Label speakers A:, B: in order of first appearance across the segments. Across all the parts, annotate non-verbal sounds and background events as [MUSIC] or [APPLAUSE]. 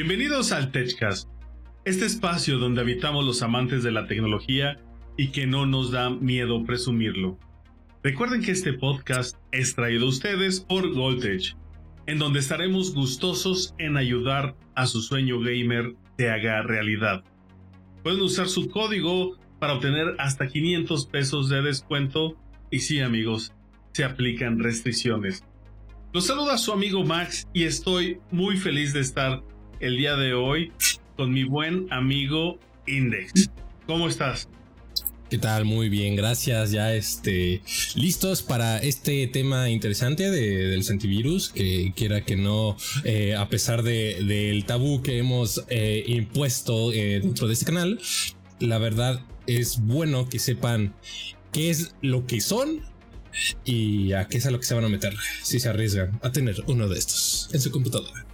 A: Bienvenidos al TechCast, este espacio donde habitamos los amantes de la tecnología y que no nos da miedo presumirlo. Recuerden que este podcast es traído a ustedes por Goldtech, en donde estaremos gustosos en ayudar a su sueño gamer se haga realidad. Pueden usar su código para obtener hasta 500 pesos de descuento y sí amigos, se aplican restricciones. Los saluda su amigo Max y estoy muy feliz de estar el día de hoy con mi buen amigo Index. ¿Cómo estás?
B: ¿Qué tal? Muy bien, gracias. Ya este, listos para este tema interesante de, del antivirus, que quiera que no, eh, a pesar del de, tabú que hemos eh, impuesto eh, dentro de este canal, la verdad es bueno que sepan qué es lo que son y a qué es a lo que se van a meter si se arriesgan a tener uno de estos en su computadora.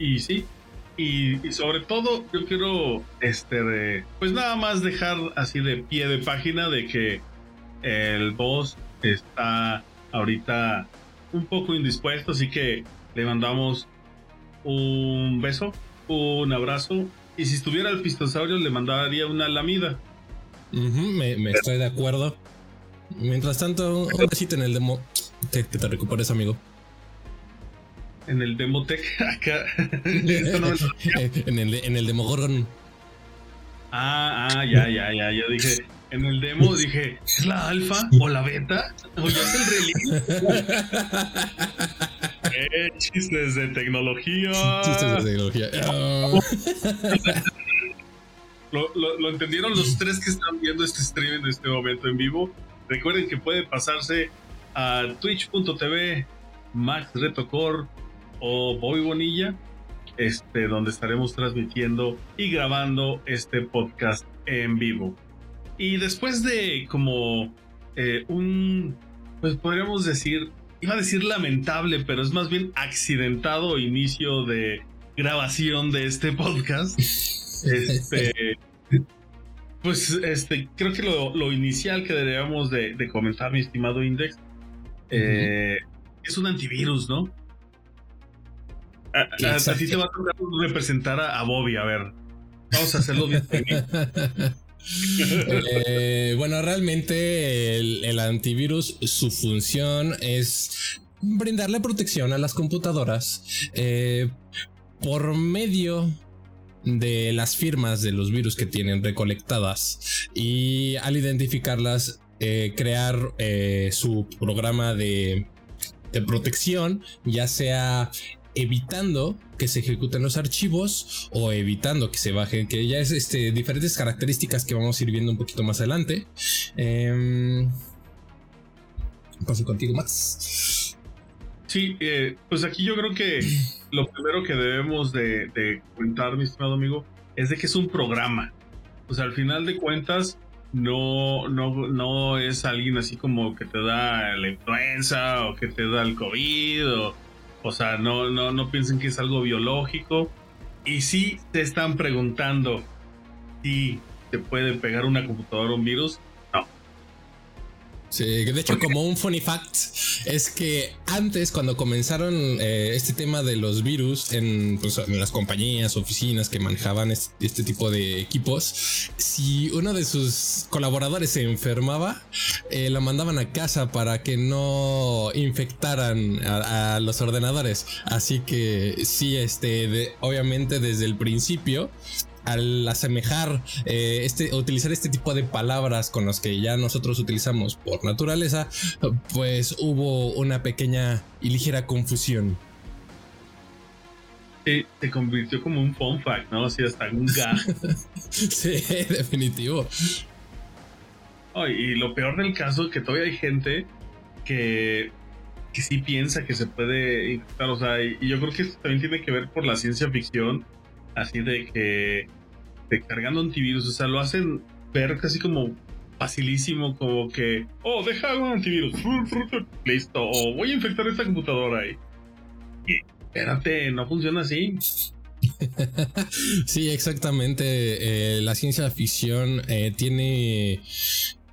A: Y sí, y, sobre todo yo quiero, este, pues nada más dejar así de pie de página de que el boss está ahorita un poco indispuesto, así que le mandamos un beso, un abrazo, y si estuviera el pistosaurio le mandaría una lamida.
B: me, estoy de acuerdo. Mientras tanto, un besito en el demo. Que, te recuperes, amigo.
A: En el Demotech, [LAUGHS] acá. [LAUGHS]
B: en, el, en el Demogorgon.
A: Ah, ah, ya, ya, ya. Yo dije, en el demo dije, ¿es la alfa o la beta? ¿O ya es el release? [LAUGHS] eh, chistes de tecnología. Chistes de tecnología. lo, lo, lo, entendieron los tres que están viendo este stream en este momento en vivo. Recuerden que puede pasarse a twitch.tv Max Retocor o Boy Bonilla, este, donde estaremos transmitiendo y grabando este podcast en vivo. Y después de como eh, un, pues podríamos decir, iba a decir lamentable, pero es más bien accidentado inicio de grabación de este podcast. [LAUGHS] Este, pues este, creo que lo, inicial que deberíamos de, comentar, mi estimado Index, eh, es un antivirus, ¿no? A, ti te va a tocar representar a, Bobby, a ver. Vamos a hacerlo bien.
B: eh, bueno, realmente el, antivirus, su función es brindarle protección a las computadoras eh, por medio de las firmas de los virus que tienen recolectadas y al identificarlas eh, crear eh, su programa de, de protección ya sea evitando que se ejecuten los archivos o evitando que se bajen, que ya es este, diferentes características que vamos a ir viendo un poquito más adelante. Eh, paso contigo, Max.
A: Sí, eh, pues aquí yo creo que [CLEARS THROAT] lo primero que debemos de, de comentar, mi estimado amigo, es de que es un programa. O sea, al final de cuentas, no, no, no es alguien así como que te da la influenza o que te da el COVID o, o sea, no, no, no piensen que es algo biológico. Y si te están preguntando si te puede pegar una computadora un virus,
B: Sí, de hecho, como un funny fact, es que antes, cuando comenzaron eh, este tema de los virus pues, en, las compañías, oficinas que manejaban este, tipo de equipos, si uno de sus colaboradores se enfermaba, eh, lo mandaban a casa para que no infectaran a, los ordenadores. Así que sí, este, obviamente desde el principio al asemejar eh, este, utilizar este tipo de palabras con los que ya nosotros utilizamos por naturaleza, pues hubo una pequeña y ligera confusión.
A: Sí, se convirtió como un fun fact, ¿no? Así hasta un [LAUGHS] gag.
B: sí, definitivo.
A: y lo peor del caso es que todavía hay gente que, que sí piensa que se puede infectar. O sea, y yo creo que esto también tiene que ver por la ciencia ficción así de que de cargando antivirus, o sea, lo hacen ver casi como facilísimo, como que, oh, deja un antivirus, listo, o voy a infectar esta computadora y, espérate, no funciona así. [LAUGHS]
B: sí, exactamente. Eh, la ciencia ficción eh, tiene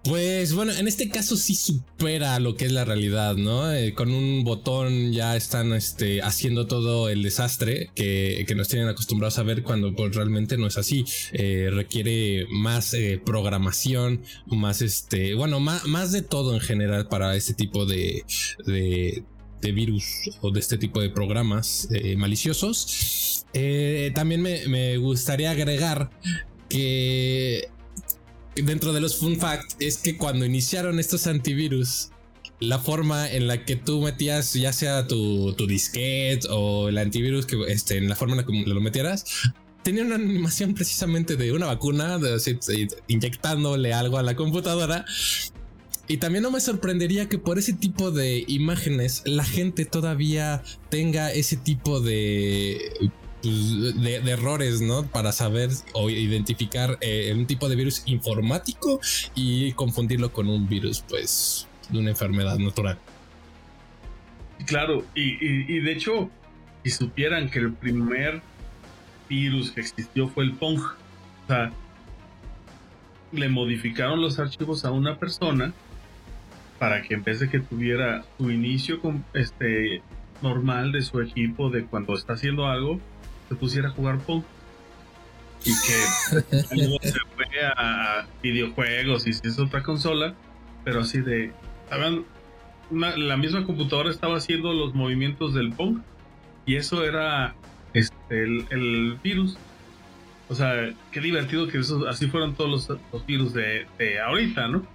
B: Pues bueno, en este caso sí supera lo que es la realidad, ¿no? Eh, con un botón ya están este, haciendo todo el desastre que, nos tienen acostumbrados a ver cuando pues, realmente no es así. Eh, requiere más eh, programación, más este, bueno, más, más de todo en general para este tipo de, de, virus o de este tipo de programas maliciosos. también me, me gustaría agregar que dentro de los fun facts es que cuando iniciaron estos antivirus, la forma en la que tú metías ya sea tu, tu disquete o el antivirus que este, en la forma en la que lo metieras, tenía una animación precisamente de una vacuna, de, inyectándole algo a la computadora. Y también no me sorprendería que por ese tipo de imágenes la gente todavía tenga ese tipo de de, errores, ¿no? Para saber o identificar eh, un tipo de virus informático y confundirlo con un virus, pues, de una enfermedad natural.
A: Claro, y, de hecho, si supieran que el primer virus que existió fue el Pong, o sea, le modificaron los archivos a una persona para que en vez que tuviera su inicio este normal de su equipo de cuando está haciendo algo, se pusiera a jugar Pong. Y que [LAUGHS] luego se fue a videojuegos y si es otra consola, pero así de. ¿Saben? la misma computadora estaba haciendo los movimientos del Pong y eso era este, el, virus. O sea, qué divertido que eso, así fueron todos los, virus de, de ahorita, ¿no?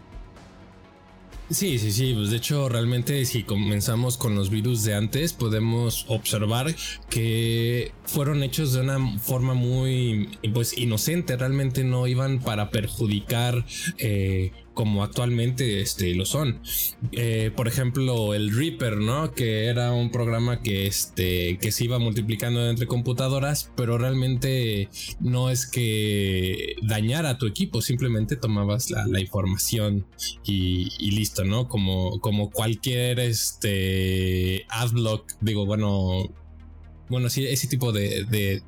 B: Sí, sí, sí. Pues de hecho, realmente, si comenzamos con los virus de antes, podemos observar que fueron hechos de una forma muy pues inocente. Realmente no iban para perjudicar eh, como actualmente este, lo son. Eh, por ejemplo, el Reaper, ¿no? Que era un programa que, este, que se iba multiplicando entre computadoras, pero realmente no es que dañara tu equipo, simplemente tomabas la, información y, listo, ¿no? Como, como cualquier este, adblock, digo, bueno, bueno, sí, ese tipo de,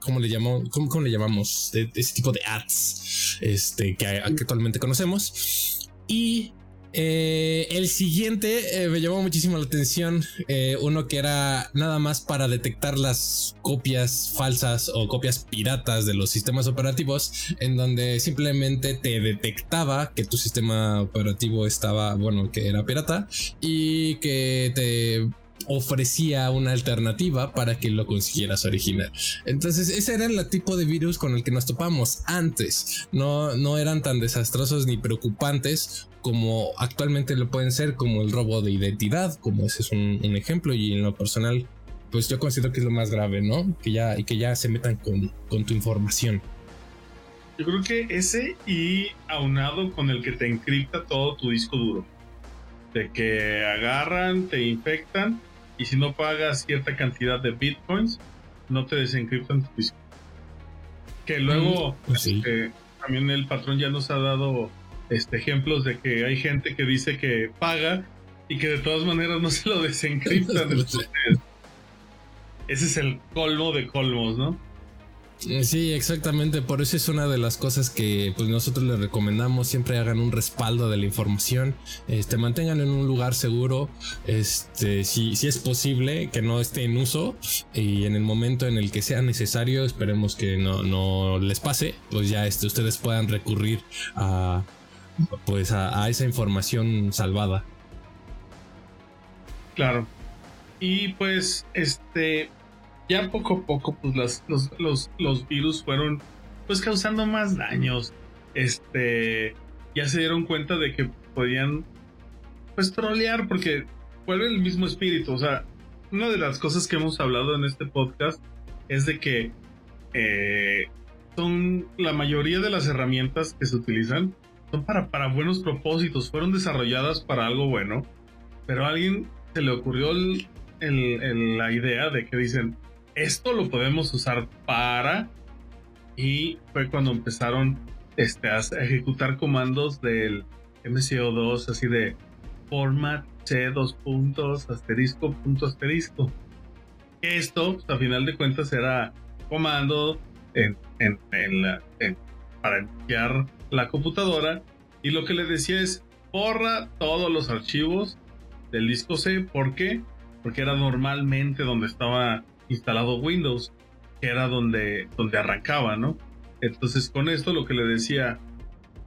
B: ¿cómo le llamamos? ¿Cómo, le llamamos? Ese tipo de ads este, que, actualmente conocemos. Y eh, el siguiente eh, me llamó muchísimo la atención. Eh, uno que era nada más para detectar las copias falsas o copias piratas de los sistemas operativos, en donde simplemente te detectaba que tu sistema operativo estaba, bueno, que era pirata y que te ofrecía una alternativa para que lo consiguieras original. Entonces, ese era el tipo de virus con el que nos topamos antes. No, no eran tan desastrosos ni preocupantes como actualmente lo pueden ser, como el robo de identidad, como ese es un, ejemplo. Y en lo personal, pues yo considero que es lo más grave, ¿no? Que ya, y que ya se metan con, con tu información.
A: Yo creo que ese y aunado con el que te encripta todo tu disco duro. De que agarran, te infectan y si no pagas cierta cantidad de bitcoins, no te desencriptan tu disco. Que luego, mm, pues este, también el patrón ya nos ha dado este, ejemplos de que hay gente que dice que paga y que de todas maneras no se lo [LAUGHS] desencriptan. ese es el colmo de colmos, ¿no?
B: Eh, sí, exactamente. Por eso es una de las cosas que pues, nosotros les recomendamos. Siempre hagan un respaldo de la información. Este, mantengan en un lugar seguro. Este, si, es posible, que no esté en uso. Y en el momento en el que sea necesario, esperemos que no, no les pase. Pues ya este, ustedes puedan recurrir a pues a esa información salvada.
A: Claro. Y pues, este, ya poco a poco, pues los, los, los, virus fueron pues causando más daños. Este, ya se dieron cuenta de que podían pues trolear porque vuelve el mismo espíritu. O sea, una de las cosas que hemos hablado en este podcast es de que eh, son la mayoría de las herramientas que se utilizan son para, para buenos propósitos, fueron desarrolladas para algo bueno, pero a alguien se le ocurrió la idea de que dicen, esto lo podemos usar para... Y fue cuando empezaron este, a ejecutar comandos del MCO2, así de format C dos puntos, asterisco, punto, asterisco. Esto, pues, a final de cuentas, era comando en, en, la, para enviar la computadora Y lo que le decía es, borra todos los archivos del disco C. ¿Por qué? Porque era normalmente donde estaba instalado Windows, que era donde, donde arrancaba, ¿no? Entonces con esto lo que le decía,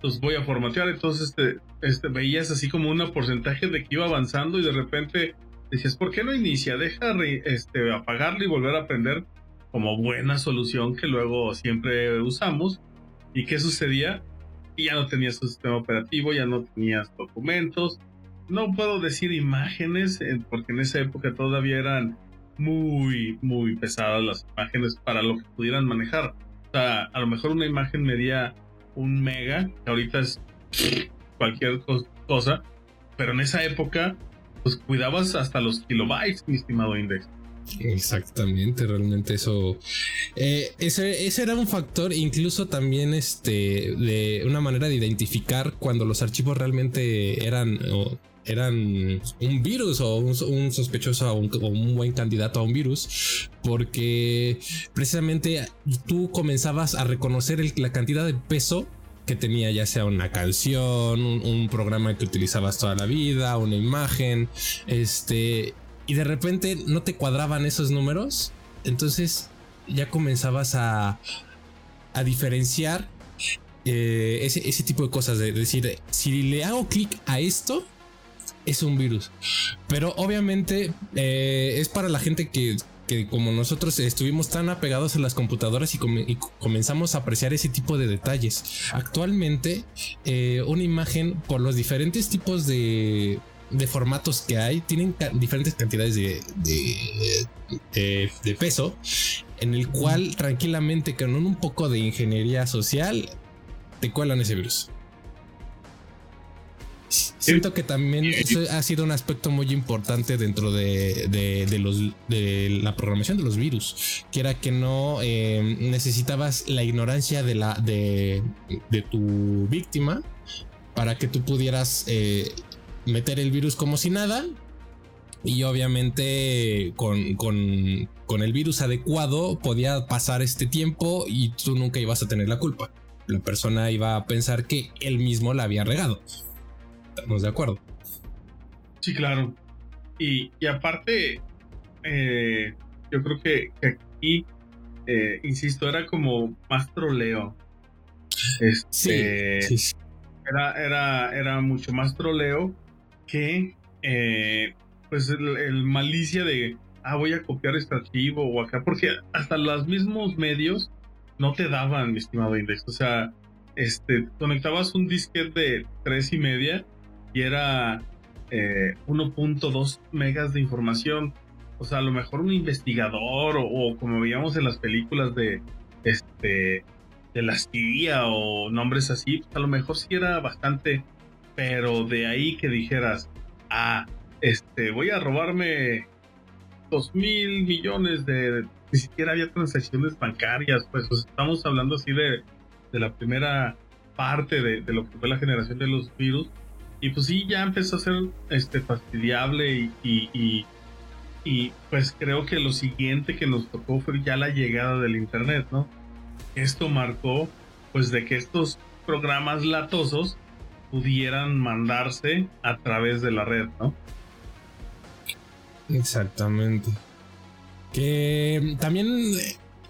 A: los voy a formatear, entonces este, este, veías así como un porcentaje de que iba avanzando y de repente decías, ¿por qué no inicia? Deja este, apagarlo y volver a aprender como buena solución que luego siempre usamos. ¿Y qué sucedía? Ya no tenías tu sistema operativo, ya no tenías documentos. No puedo decir imágenes, eh, porque en esa época todavía eran muy, muy pesadas las imágenes para lo que pudieran manejar. O sea, a lo mejor una imagen medía un mega, que ahorita es [LAUGHS] cualquier cosa, pero en esa época, pues cuidabas hasta los kilobytes, mi estimado Index.
B: Exactamente, realmente eso. Eh, ese, ese, era un factor, incluso también este, de una manera de identificar cuando los archivos realmente eran. Eran un virus o un, sospechoso o un, buen candidato a un virus, porque precisamente tú comenzabas a reconocer la cantidad de peso que tenía ya sea una canción, un, programa que utilizabas toda la vida, una imagen, este, y de repente no te cuadraban esos números, entonces ya comenzabas a, a diferenciar eh, ese, tipo de cosas, de decir, si le hago clic a esto, es un virus. Pero obviamente eh, es para la gente que, que, como nosotros estuvimos tan apegados a las computadoras y, comenzamos a apreciar ese tipo de detalles. Actualmente, eh, una imagen por los diferentes tipos de, de formatos que hay tienen diferentes cantidades de, de, peso, en el cual tranquilamente con un poco de ingeniería social te cuelan ese virus. Siento que también eso ha sido un aspecto muy importante dentro de, los, de la programación de los virus, que era que no eh, necesitabas la ignorancia de, la, de, tu víctima para que tú pudieras eh, meter el virus como si nada. Y obviamente con, con, el virus adecuado podía pasar este tiempo y tú nunca ibas a tener la culpa. La persona iba a pensar que él mismo la había regado. ¿Estamos de acuerdo?
A: Sí, claro. Y, aparte, eh, yo creo que, aquí, eh, insisto, era como más troleo. Este, sí, Era, era, era mucho más troleo que eh, pues el, malicia de ah voy a copiar este archivo o acá porque hasta los mismos medios no te daban mi estimado index o sea este conectabas un disquete de tres y media y era 1.2 eh, megas de información o sea a lo mejor un investigador o, como veíamos en las películas de este de la CIA o nombres así pues, a lo mejor sí era bastante pero de ahí que dijeras, ah, este, voy a robarme dos mil millones de, ni siquiera había transacciones bancarias, pues, estamos hablando así de, de la primera parte de, de, lo que fue la generación de los virus. Y pues sí, ya empezó a ser este, fastidiable y, y, y, pues creo que lo siguiente que nos tocó fue ya la llegada del Internet, ¿no? Esto marcó pues de que estos programas latosos pudieran mandarse a través de la red, ¿no?
B: Exactamente. Que también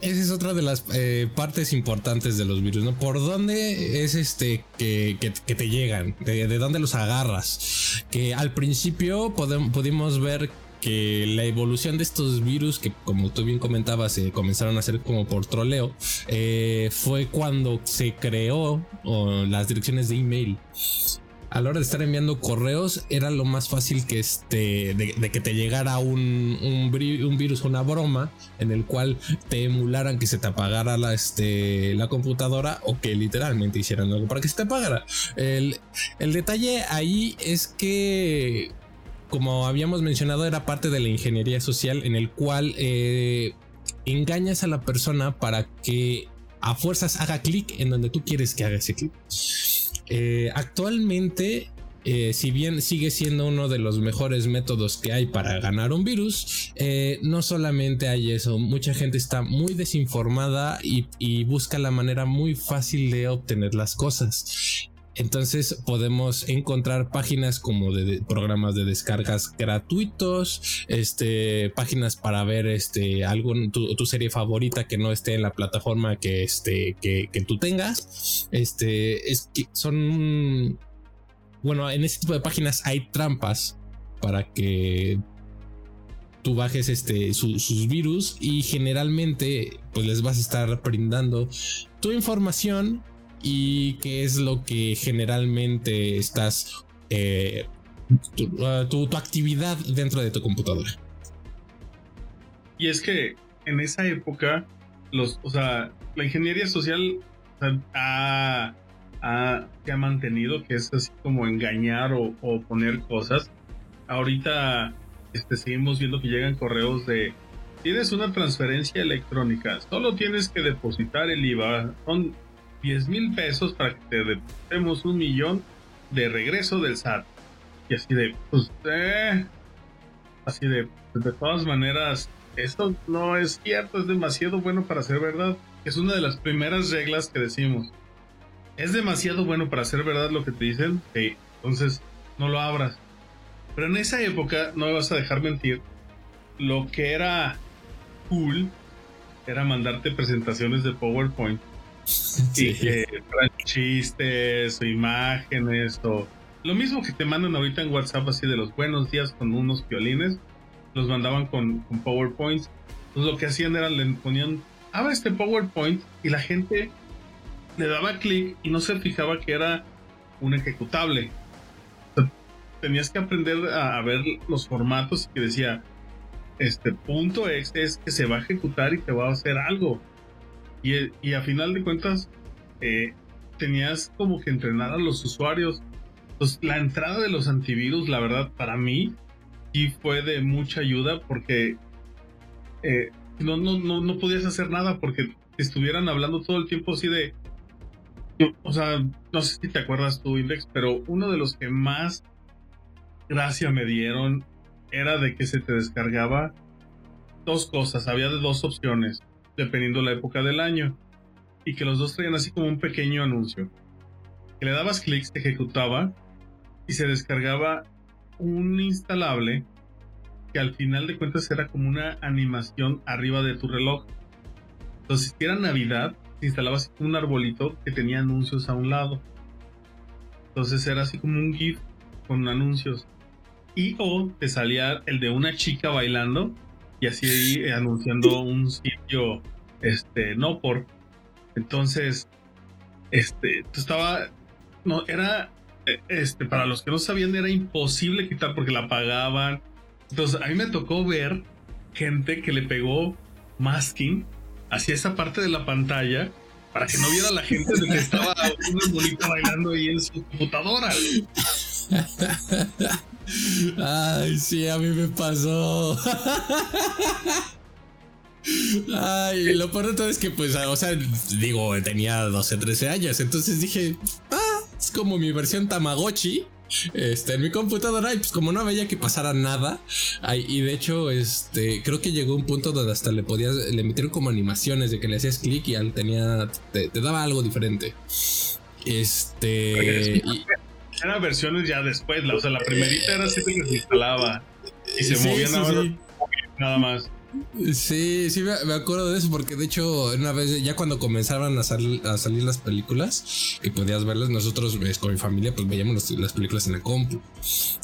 B: esa es otra de las eh, partes importantes de los virus, ¿no? ¿Por dónde es este que, te llegan? De, de, dónde los agarras? Que al principio pudimos ver que la evolución de estos virus, que como tú bien comentabas, se comenzaron a hacer como por troleo, eh, fue cuando se creó las direcciones de email. A la hora de estar enviando correos, era lo más fácil que este, de, que te llegara un, un, virus, una broma, en el cual te emularan que se te apagara la, este, la computadora o que literalmente hicieran algo para que se te apagara. El, el detalle ahí es que como habíamos mencionado, era parte de la ingeniería social en el cual eh, engañas a la persona para que a fuerzas haga clic en donde tú quieres que haga ese clic. Eh, actualmente, eh, si bien sigue siendo uno de los mejores métodos que hay para ganar un virus, no solamente hay eso, mucha gente está muy desinformada y, y busca la manera muy fácil de obtener las cosas. Entonces podemos encontrar páginas como de, programas de descargas gratuitos, este, páginas para ver este, algún, tu, serie favorita que no esté en la plataforma que, este, que, que tú tengas. Este, es que son, bueno, en ese tipo de páginas hay trampas para que tú bajes este, sus virus y generalmente pues les vas a estar brindando tu información y qué es lo que generalmente estás eh, uh, tu, actividad dentro de tu computadora.
A: Y es que en esa época, los, o sea, la ingeniería social ha, ha, ha, mantenido que es así como engañar o, o poner cosas. Ahorita este, seguimos viendo que llegan correos de tienes una transferencia electrónica, solo tienes que depositar el IVA, son 10 mil pesos para que te depositemos un millón de regreso del SAT. Y así de, pues, eh, así de, pues, de todas maneras, esto no es cierto, es demasiado bueno para ser verdad. Es una de las primeras reglas que decimos. Es demasiado bueno para ser verdad lo que te dicen, entonces no lo abras. Pero en esa época, no me vas a dejar mentir, lo que era cool era mandarte presentaciones de PowerPoint chistes o imágenes o lo mismo que te mandan ahorita en WhatsApp así de los buenos días con unos violines, los mandaban con, con PowerPoint. Entonces lo que hacían era le ponían, abre este PowerPoint y la gente le daba clic y no se fijaba que era un ejecutable tenías que aprender a, ver los formatos y que decía, este punto X es que se va a ejecutar y te va a hacer algo. Y, y a final de cuentas, eh, tenías como que entrenar a los usuarios. Pues la entrada de los antivirus, la verdad, para mí, sí fue de mucha ayuda porque eh, no, no, no, no podías hacer nada porque estuvieran hablando todo el tiempo así de... O sea, no sé si te acuerdas tú, Index, pero uno de los que más gracia me dieron era de que se te descargaba dos cosas, había de dos opciones, dependiendo la época del año, y que los dos traían así como un pequeño anuncio. Que le dabas clic, se ejecutaba y se descargaba un instalable que al final de cuentas era como una animación arriba de tu reloj. Entonces, si era Navidad, te instalabas un arbolito que tenía anuncios a un lado. Entonces era así como un GIF con anuncios y o te salía el de una chica bailando y así anunciando un sitio este no por entonces este estaba no era e, este para los que no sabían era imposible quitar porque la pagaban. Entonces a mí me tocó ver gente que le pegó masking hacia esa parte de la pantalla para que no viera la gente de que estaba una bonita bailando ahí en su computadora
B: Ay, sí, a mí me pasó. Ay, lo peor de todo es que, pues, o sea, digo, tenía 12, 13 años. Entonces dije, ah, es como mi versión Tamagotchi. Este, en mi computadora, y pues como no veía que pasara nada, y de hecho, este, creo que llegó un punto donde hasta le podías, le metieron como animaciones de que le hacías clic y tenía, te, daba algo diferente. Este,
A: eran versiones ya después, la, o sea, la primerita era así que se instalaba y se movía nada, más.
B: Sí, sí, me, acuerdo de eso porque de hecho una vez ya cuando comenzaban a, salir a salir las películas y podías verlas, nosotros pues, con mi familia pues veíamos las películas en el compu.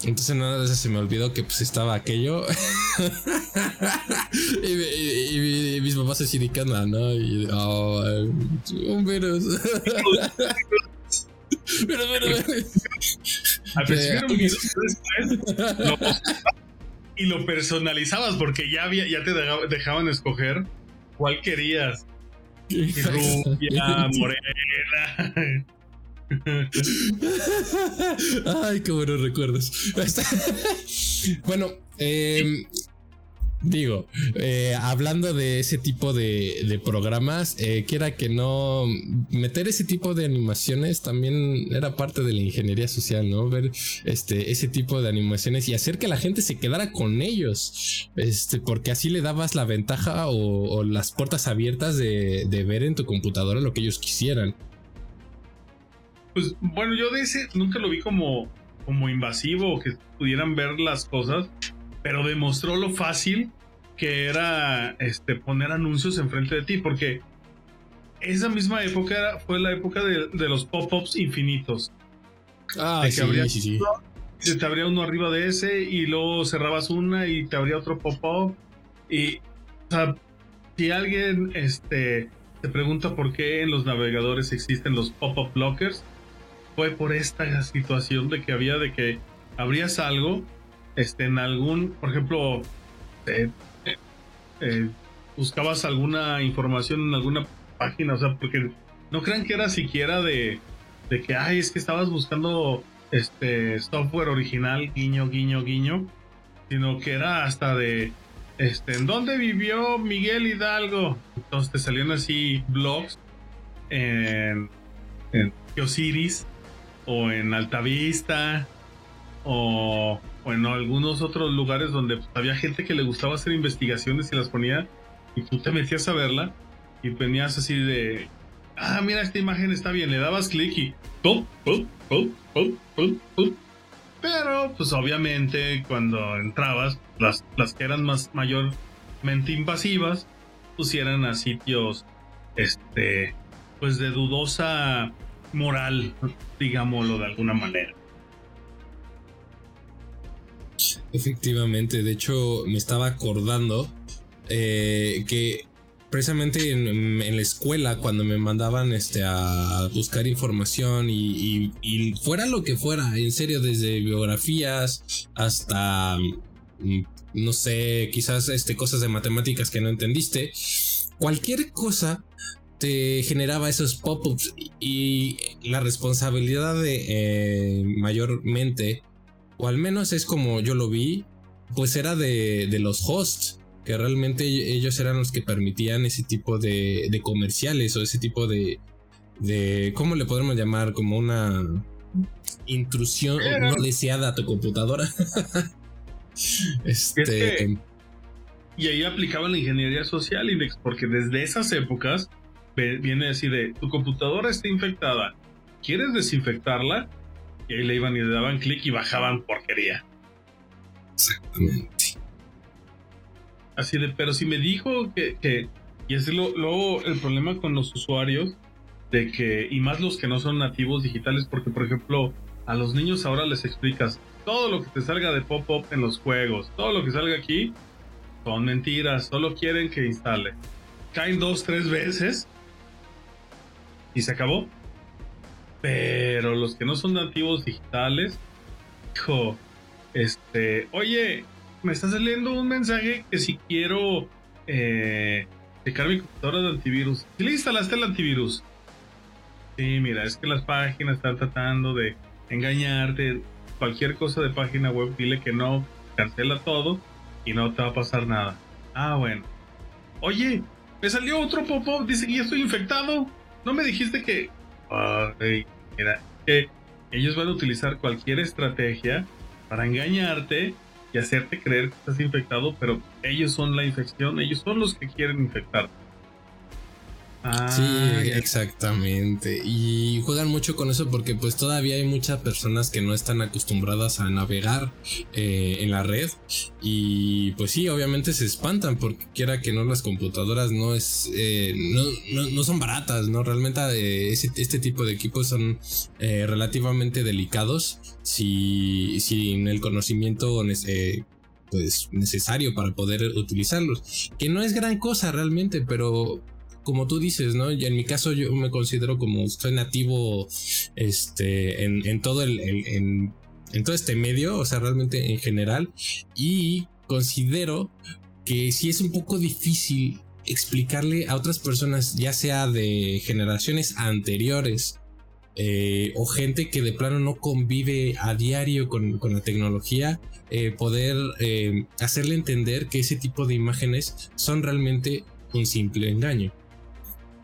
B: Entonces nada de eso se me olvidó que pues estaba aquello [LAUGHS] y, mis papás se sindican, ¿no? Y oh, un virus. Pero, pero,
A: Al principio después y lo personalizabas porque ya había, ya te dejaban escoger cuál querías. Rubia, [LAUGHS] morena.
B: Ay, qué buenos recuerdos. [LAUGHS] bueno, eh, Digo, eh, hablando de ese tipo de, programas, eh, quiera que no, meter ese tipo de animaciones también era parte de la ingeniería social, ¿no? Ver este, ese tipo de animaciones y hacer que la gente se quedara con ellos, este, porque así le dabas la ventaja o, las puertas abiertas de, ver en tu computadora lo que ellos quisieran.
A: pues bueno, yo de ese nunca lo vi como, como invasivo que pudieran ver las cosas, pero demostró lo fácil que era este, poner anuncios enfrente de ti, porque esa misma época fue la época de, los pop-ups infinitos.
B: Ah, sí, sí, sí.
A: Se te abría uno arriba de ese y luego cerrabas una y te abría otro pop-up. Y, o sea, si alguien este, te pregunta por qué en los navegadores existen los pop-up blockers, fue por esta situación de que había de que abrías algo este, en algún, por ejemplo, eh, eh, buscabas alguna información en alguna página, o sea, porque no crean que era siquiera de, de que, ay, es que estabas buscando este software original, guiño, guiño, guiño, sino que era hasta de, este, ¿en dónde vivió Miguel Hidalgo? Entonces te salían así blogs en, en Geocities o en Altavista o, o en algunos otros lugares donde había gente que le gustaba hacer investigaciones y las ponía y tú te metías a verla y venías así de, ah, mira, esta imagen está bien, le dabas clic y ¡pum, pum. Pero, pues obviamente, cuando entrabas, las, las que eran más mayormente invasivas, pusieran a sitios, este, pues de dudosa moral, digámoslo de alguna manera.
B: Efectivamente, de hecho, me estaba acordando eh, que precisamente en, la escuela cuando me mandaban este a buscar información y, fuera lo que fuera, en serio, desde biografías hasta mm, no sé, quizás este, cosas de matemáticas que no entendiste, cualquier cosa te generaba esos pop-ups y la responsabilidad de eh, mayormente, o al menos es como yo lo vi, pues era de, de los hosts que realmente ellos eran los que permitían ese tipo de, comerciales o ese tipo de, de, ¿cómo le podemos llamar? Como una intrusión no deseada a tu computadora. [LAUGHS]
A: este... y ahí aplicaban la ingeniería social, Index, porque desde esas épocas viene así de, tu computadora está infectada, ¿quieres desinfectarla? Y ahí le iban y le daban clic y bajaban porquería.
B: Exactamente.
A: Así de, pero si me dijo que, y es luego el problema con los usuarios, de que, y más los que no son nativos digitales, porque por ejemplo, a los niños ahora les explicas todo lo que te salga de pop-up en los juegos, todo lo que salga aquí, son mentiras, solo quieren que instale. Caen dos, tres veces y se acabó. Pero los que no son nativos digitales, hijo, este, oye, me está saliendo un mensaje que si quiero eh, mi computadora de antivirus. Si le instalaste el antivirus. Sí, mira, es que las páginas están tratando de engañarte. Cualquier cosa de página web, dile que no, cancela todo y no te va a pasar nada. Ah, bueno. Oye, me salió otro pop-up, dice que ya estoy infectado. No me dijiste que. Que ellos van a utilizar cualquier estrategia para engañarte y hacerte creer que estás infectado, pero ellos son la infección, ellos son los que quieren
B: sí, ah, exactamente. Y juegan mucho con eso porque pues todavía hay muchas personas que no están acostumbradas a navegar eh, en la red. Y pues sí, obviamente se espantan porque quiera que no las computadoras no es eh, no, son baratas, ¿no? Realmente eh, este tipo de equipos son relativamente delicados si, sin el conocimiento pues, necesario para poder utilizarlos. Que no es gran cosa realmente, pero como tú dices, ¿no? Y en mi caso yo me considero como soy nativo este, en, todo el, en, todo este medio, o sea, realmente en general, y considero que sí es un poco difícil explicarle a otras personas, ya sea de generaciones anteriores eh, o gente que de plano no convive a diario con, la tecnología, eh, poder eh, hacerle entender que ese tipo de imágenes son realmente un simple engaño.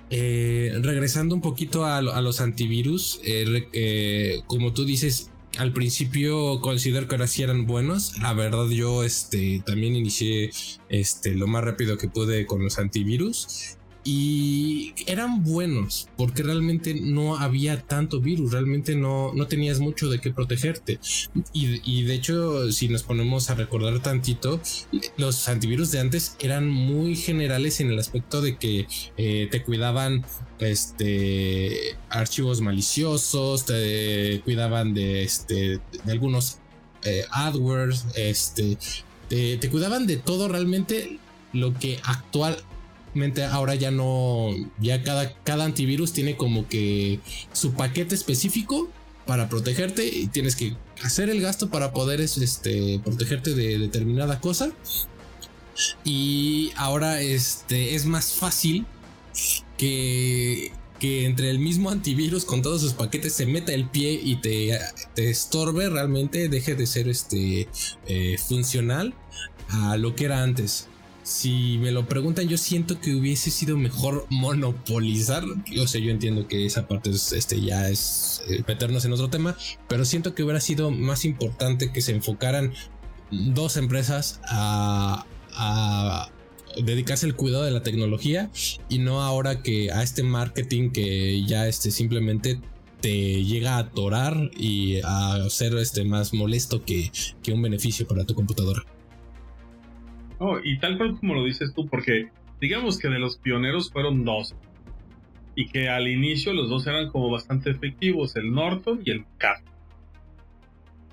B: Eh, regresando un poquito a, los antivirus, eh, eh, como tú dices, al principio considero que ahora sí eran buenos. La verdad, yo este, también inicié este, lo más rápido que pude con los antivirus. Y eran buenos porque realmente no había tanto virus, realmente no, no tenías mucho de qué protegerte. Y, de hecho, si nos ponemos a recordar tantito, los antivirus de antes eran muy generales en el aspecto de que eh, te cuidaban este archivos maliciosos, te cuidaban de este de algunos eh, AdWords, este te, te cuidaban de todo realmente lo que actual ahora ya no, ya cada, cada antivirus tiene como que su paquete específico para protegerte y tienes que hacer el gasto para poder este, protegerte de determinada cosa. Y ahora este, es más fácil que, que entre el mismo antivirus con todos sus paquetes se meta el pie y te, te estorbe realmente, deje de ser este, eh, funcional a lo que era antes si me lo preguntan, yo siento que hubiese sido mejor monopolizar. O sea, yo entiendo que esa parte es, este, ya es eh, meternos en otro tema, pero siento que hubiera sido más importante que se enfocaran dos empresas a, dedicarse al cuidado de la tecnología y no ahora que a este marketing que ya este simplemente te llega a atorar y a ser este más molesto que un beneficio para tu computadora
A: y tal cual como lo dices tú, porque digamos que de los pioneros fueron dos. Y que al inicio los dos eran como bastante efectivos, el Norton y el Cat.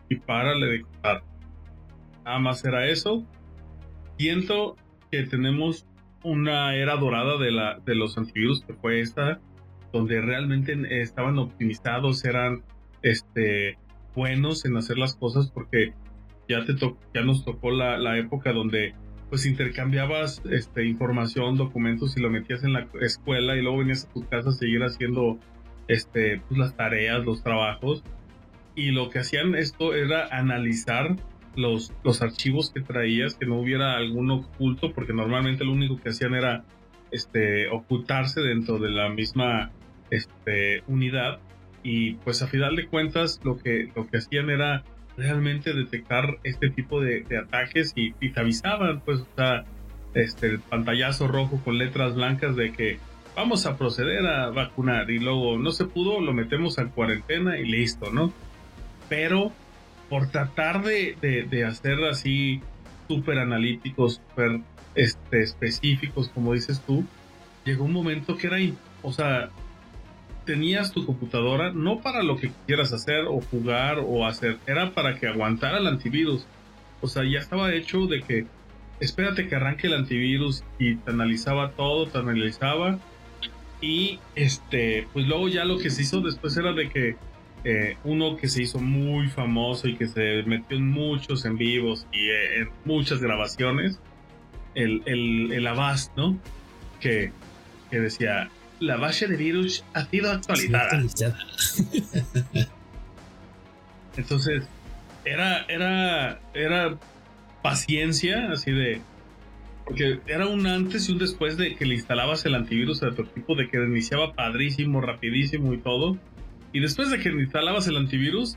A: Y párale de contar. Nada más era eso. Siento que tenemos una era dorada de, la, de los antivirus que fue esta, donde realmente estaban optimizados, eran este, buenos en hacer las cosas, porque ya, te ya nos tocó la, la época donde pues intercambiabas este, información, documentos y lo metías en la escuela y luego venías a tu casa a seguir haciendo este, pues, las tareas, los trabajos. Y lo que hacían esto era analizar los, los archivos que traías, que no hubiera alguno oculto, porque normalmente lo único que hacían era este, ocultarse dentro de la misma este, unidad. Y pues a final de cuentas lo que, lo que hacían era realmente detectar este tipo de, ataques y, te avisaban, pues, o sea, este, el pantallazo rojo con letras blancas de que vamos a proceder a vacunar y luego no se pudo, lo metemos en cuarentena y listo, ¿no? Pero por tratar de, de, hacer así súper analíticos, súper este, específicos, como dices tú, llegó un momento que era, o sea, tenías tu computadora no para lo que quisieras hacer o jugar o hacer, era para que aguantara el antivirus. O sea, ya estaba hecho de que espérate que arranque el antivirus y te analizaba todo, te analizaba. Y este, pues luego ya lo que se hizo después era de que eh, uno que se hizo muy famoso y que se metió en muchos en vivos y eh, en muchas grabaciones, el, el, el Avast, ¿no? Que, que decía, la base de virus ha sido actualizada. [LAUGHS] Entonces, era, era, era paciencia, así de. Porque era un antes y un después de que le instalabas el antivirus a tu equipo, de que iniciaba padrísimo, rapidísimo y todo. Y después de que instalabas el antivirus,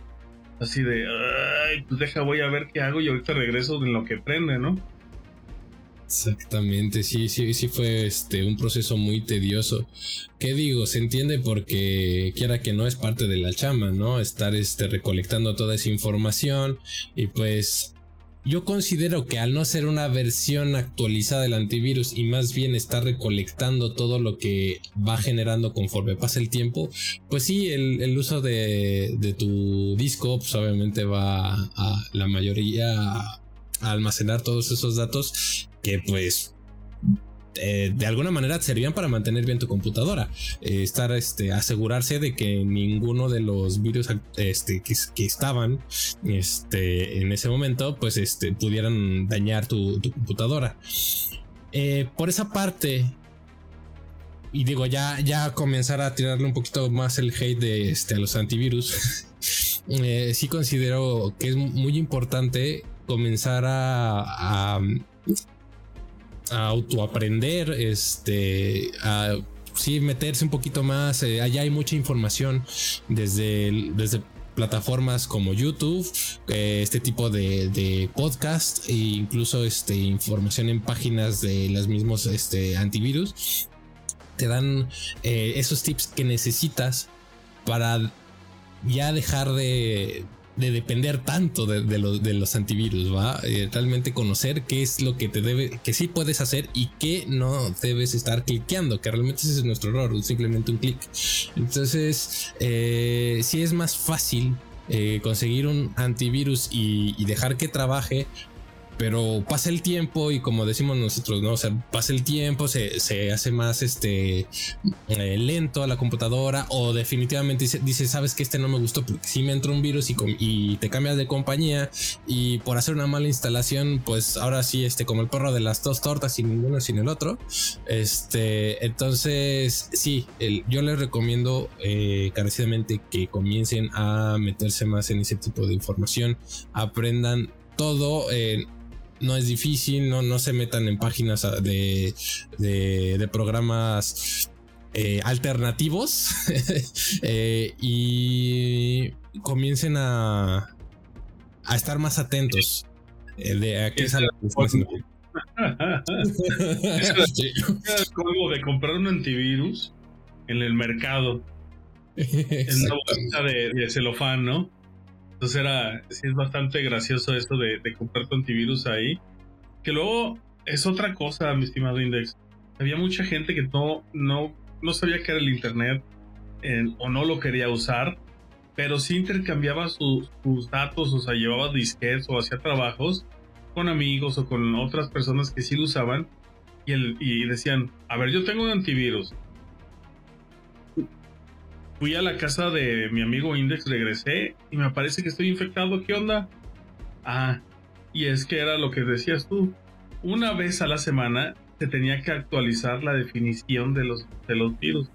A: así de, ay, pues deja, voy a ver qué hago y ahorita regreso en lo que prende, ¿no?
B: Exactamente, sí, sí, sí fue este un proceso muy tedioso. ¿Qué digo? Se entiende porque quiera que no es parte de la chama, ¿no? Estar este recolectando toda esa información y pues yo considero que al no ser una versión actualizada del antivirus y más bien estar recolectando todo lo que va generando conforme pasa el tiempo, pues sí, el, uso de, de, tu disco pues obviamente va a la mayoría almacenar todos esos datos que pues eh, de alguna manera servían para mantener bien tu computadora. Eh, estar, este, asegurarse de que ninguno de los virus este, que, estaban este, en ese momento, pues este, pudieran dañar tu, computadora. Eh, por esa parte, y digo, ya, ya comenzar a tirarle un poquito más el hate de este, a los antivirus. [LAUGHS] sí considero que es muy importante comenzar a a autoaprender, este, a sí meterse un poquito más. Eh, allá hay mucha información desde, desde plataformas como YouTube, eh, este tipo de, podcast e incluso este, información en páginas de los mismos este, antivirus. te dan eh, esos tips que necesitas para ya dejar de, de depender tanto de, los antivirus, ¿va? Eh, realmente conocer qué es lo que te debe, que sí puedes hacer y qué no debes estar cliqueando, que realmente ese es nuestro error, simplemente un clic. Entonces, eh, si es más fácil eh, conseguir un antivirus y, dejar que trabaje pero pasa el tiempo y como decimos nosotros, ¿no? O sea, pasa el tiempo, se, se hace más este eh, lento a la computadora o definitivamente dice, dice, sabes que este no me gustó porque si me entró un virus y, te cambias de compañía y por hacer una mala instalación, pues ahora sí, este, como el perro de las dos tortas sin ninguno sin el otro. Este, entonces, sí, yo les recomiendo eh, carecidamente que comiencen a meterse más en ese tipo de información, aprendan todo. Eh, no es difícil, no, no se metan en páginas de, de, programas eh, alternativos [LAUGHS] eh, y comiencen a, a estar más atentos eh, de a qué es [LAUGHS] [LAUGHS]
A: como de comprar un antivirus en el mercado. en una bolsa de, de celofán, ¿no? Entonces era, sí es bastante gracioso esto de, comprar tu antivirus ahí. Que luego es otra cosa, mi estimado Index. Había mucha gente que no, no, no sabía qué era el Internet o no lo quería usar, pero sí intercambiaba sus datos, o sea, llevaba disquetes o hacía trabajos con amigos o con otras personas que sí lo usaban y, el, y decían, a ver, yo tengo un antivirus, fui a la casa de mi amigo Index, regresé y me parece que estoy infectado. ¿Qué onda? Ah, y es que era lo que decías tú. Una vez a la semana se tenía que actualizar la definición de los, de los virus.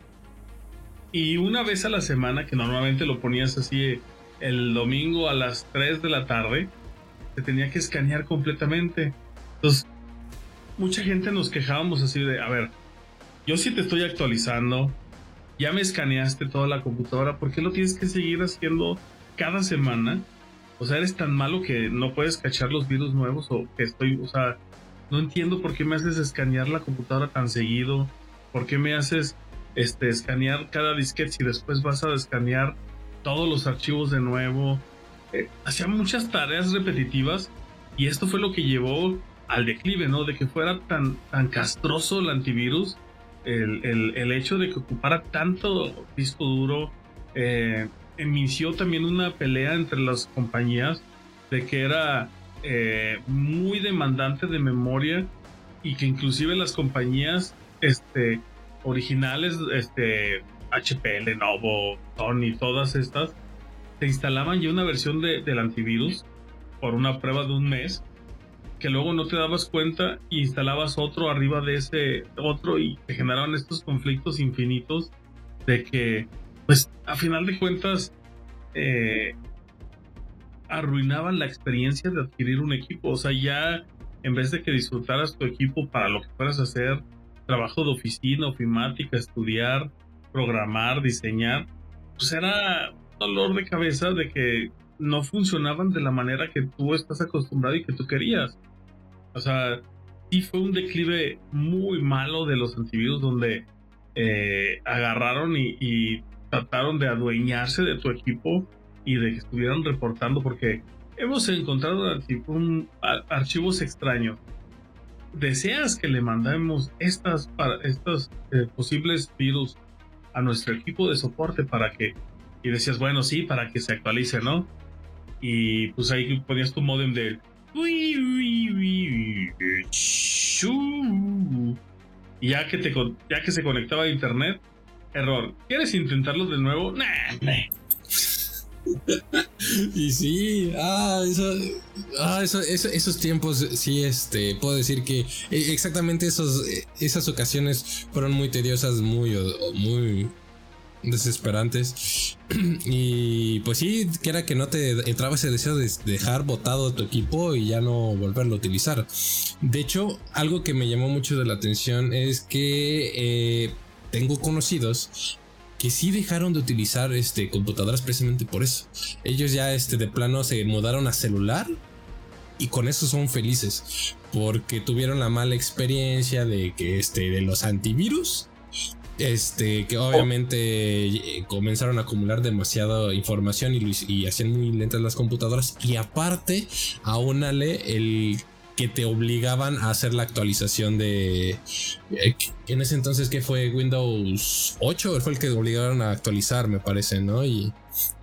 A: Y una vez a la semana, que normalmente lo ponías así el domingo a las 3 de la tarde, se tenía que escanear completamente. Entonces, mucha gente nos quejábamos así de, a ver, yo sí te estoy actualizando, ya me escaneaste toda la computadora, ¿por qué lo tienes que seguir haciendo cada semana? O sea, eres tan malo que no puedes cachar los virus nuevos o que estoy, o sea, no entiendo por qué me haces escanear la computadora tan seguido, por qué me haces este escanear cada disquete si después vas a escanear todos los archivos de nuevo. Eh, hacía muchas tareas repetitivas y esto fue lo que llevó al declive, ¿no? De que fuera tan, tan castroso el antivirus el, hecho de que ocupara tanto disco duro eh, inició también una pelea entre las compañías de que era eh, muy demandante de memoria y que inclusive las compañías este, originales, este, HP, Lenovo, Sony, todas estas, se instalaban ya una versión de, del antivirus por una prueba de un mes que luego no te dabas cuenta y instalabas otro arriba de ese otro y te generaban estos conflictos infinitos de que, pues, a final de cuentas, eh, arruinaban la experiencia de adquirir un equipo. O sea, ya en vez de que disfrutaras tu equipo para lo que fueras a hacer, trabajo de oficina, ofimática, estudiar, programar, diseñar, pues era dolor de cabeza de que no funcionaban de la manera que tú estás acostumbrado y que tú querías. O sea, sí fue un declive muy malo de los antivirus donde eh, agarraron y, trataron de adueñarse de tu equipo y de que estuvieran reportando porque hemos encontrado archivos extraños. ¿Deseas que le mandemos estas, para, estos eh, posibles virus a nuestro equipo de soporte para que... Y decías, bueno, sí, para que se actualice, ¿no? Y pues ahí ponías tu modem de y ya que, te, ya que se conectaba a internet, error. ¿Quieres intentarlo de nuevo? [LAUGHS]
B: y sí, ah, eso, ah, eso, esos tiempos, sí, este, puedo decir que eh, exactamente esos, eh, esas ocasiones fueron muy tediosas, muy, muy, desesperantes. [CLEARS THROAT] y pues sí, que era que no te entraba ese deseo de dejar botado tu equipo y ya no volverlo a utilizar. De hecho, algo que me llamó mucho de la atención es que eh, tengo conocidos que sí dejaron de utilizar este, computadoras precisamente por eso. Ellos ya este, de plano se mudaron a celular y con eso son felices porque tuvieron la mala experiencia de que este de los antivirus Este, que obviamente eh, comenzaron a acumular demasiada información y, y hacían muy lentas las computadoras. Y aparte, aúnale el que te obligaban a hacer la actualización de. Eh, en ese entonces, que fue Windows 8, fue el que obligaron a actualizar, me parece, ¿no? Y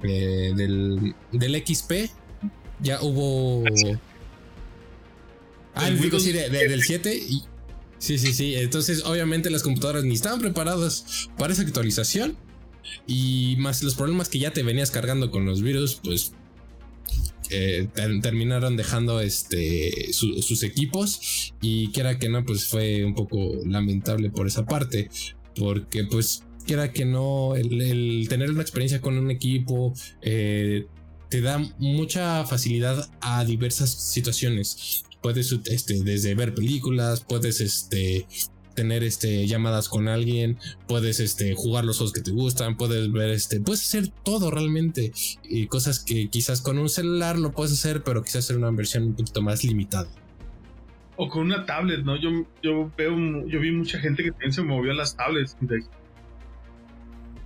B: eh, del, del XP ya hubo. Ah, el sí, del 7 y. Sí, sí, sí. Entonces, obviamente, las computadoras ni estaban preparadas para esa actualización. Y más los problemas que ya te venías cargando con los virus, pues terminaron dejando este sus equipos y quiera que no pues fue un poco lamentable por esa parte porque pues quiera que no el, tener una experiencia con un equipo eh, te da mucha facilidad a diversas situaciones puedes este, desde ver películas puedes este tener este, llamadas con alguien, puedes este, jugar los juegos que te gustan, puedes ver, este, puedes hacer todo realmente. Cosas que quizás con un celular lo puedes hacer, pero quizás en una versión un poquito más limitada.
A: O con una tablet, ¿no? Yo, yo veo, yo vi mucha gente que también se movió a las tablets.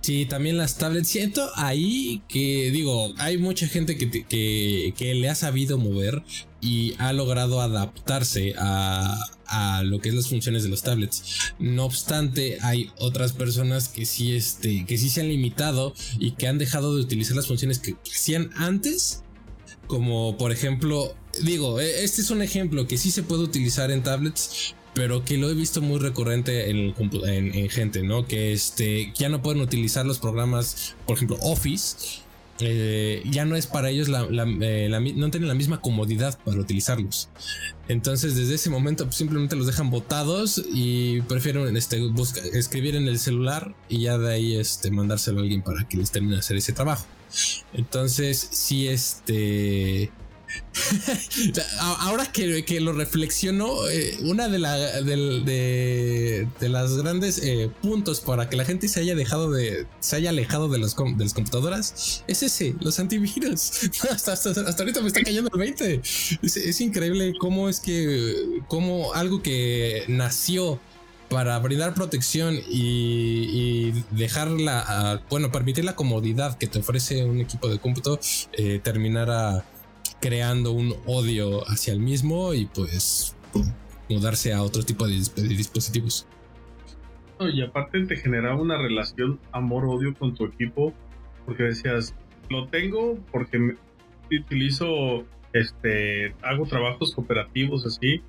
B: Sí, también las tablets. Siento ahí que, digo, hay mucha gente que, que, que le ha sabido mover y ha logrado adaptarse a, a lo que es las funciones de los tablets. No obstante, hay otras personas que sí, este, que sí se han limitado y que han dejado de utilizar las funciones que hacían antes. Como por ejemplo, digo, e, este es un ejemplo que sí se puede utilizar en tablets, pero que lo he visto muy recurrente en, en, gente, ¿no? Que este, ya no pueden utilizar los programas, por ejemplo, Office eh, ya no es para ellos la, eh, no tienen la misma comodidad para utilizarlos. Entonces, desde ese momento pues, simplemente los dejan botados y prefieren este, escribir en el celular y ya de ahí este, mandárselo a alguien para que les termine de hacer ese trabajo. Entonces, si este [LAUGHS] Ahora que, lo reflexiono, eh, una de, la, de, las grandes eh, puntos para que la gente se haya dejado de, se haya alejado de, las computadoras es ese, los antivirus. [LAUGHS] hasta, ahorita me está cayendo el 20. Es, increíble cómo es que, cómo algo que nació para brindar protección y, dejarla, bueno, permitir la comodidad que te ofrece un equipo de cómputo, eh, terminara creando un odio hacia el mismo y pues mudarse a otro tipo de, dispositivos.
A: y aparte te generaba una relación amor-odio con tu equipo, porque decías, lo tengo porque utilizo, este, hago trabajos cooperativos así,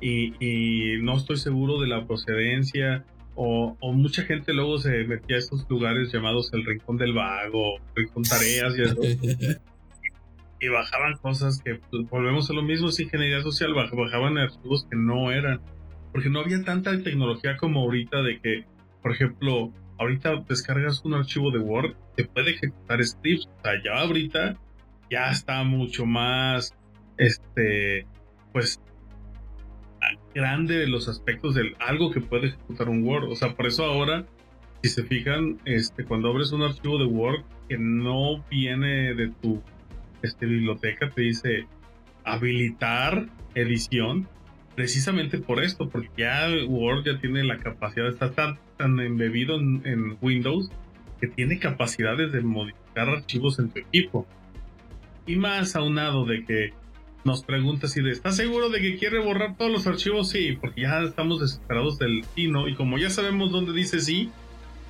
A: y, no estoy seguro de la procedencia, o, o, mucha gente luego se metía a estos lugares llamados el rincón del vago, rincón tareas y eso. [LAUGHS] y bajaban cosas que pues, volvemos a lo mismo, es ingeniería social, bajaban archivos que no eran, porque no había tanta tecnología como ahorita de que, por ejemplo, ahorita descargas un archivo de Word, te puede ejecutar scripts, o sea, ya ahorita ya está mucho más, este, pues, grande los aspectos de algo que puede ejecutar un Word, o sea, por eso ahora, si se fijan, este, cuando abres un archivo de Word que no viene de tu este, biblioteca te dice habilitar edición precisamente por esto, porque ya Word ya tiene la capacidad, está tan, tan embebido en, Windows que tiene capacidades de modificar archivos en tu equipo. Y más aunado de que nos pregunta si ¿estás seguro de que quiere borrar todos los archivos? Sí, porque ya estamos desesperados del sí, ¿no? Y como ya sabemos dónde dice sí,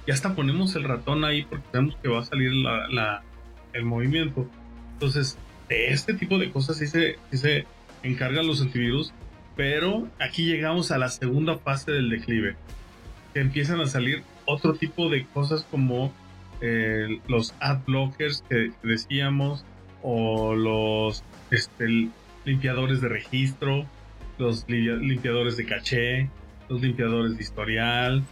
A: ya hasta ponemos el ratón ahí porque sabemos que va a salir la, el movimiento. Entonces, de este tipo de cosas sí se, encargan los antivirus, pero aquí llegamos a la segunda fase del declive, que empiezan a salir otro tipo de cosas como eh, los ad blockers que decíamos, o los este, limpiadores de registro, los limpiadores de caché, los limpiadores de historial,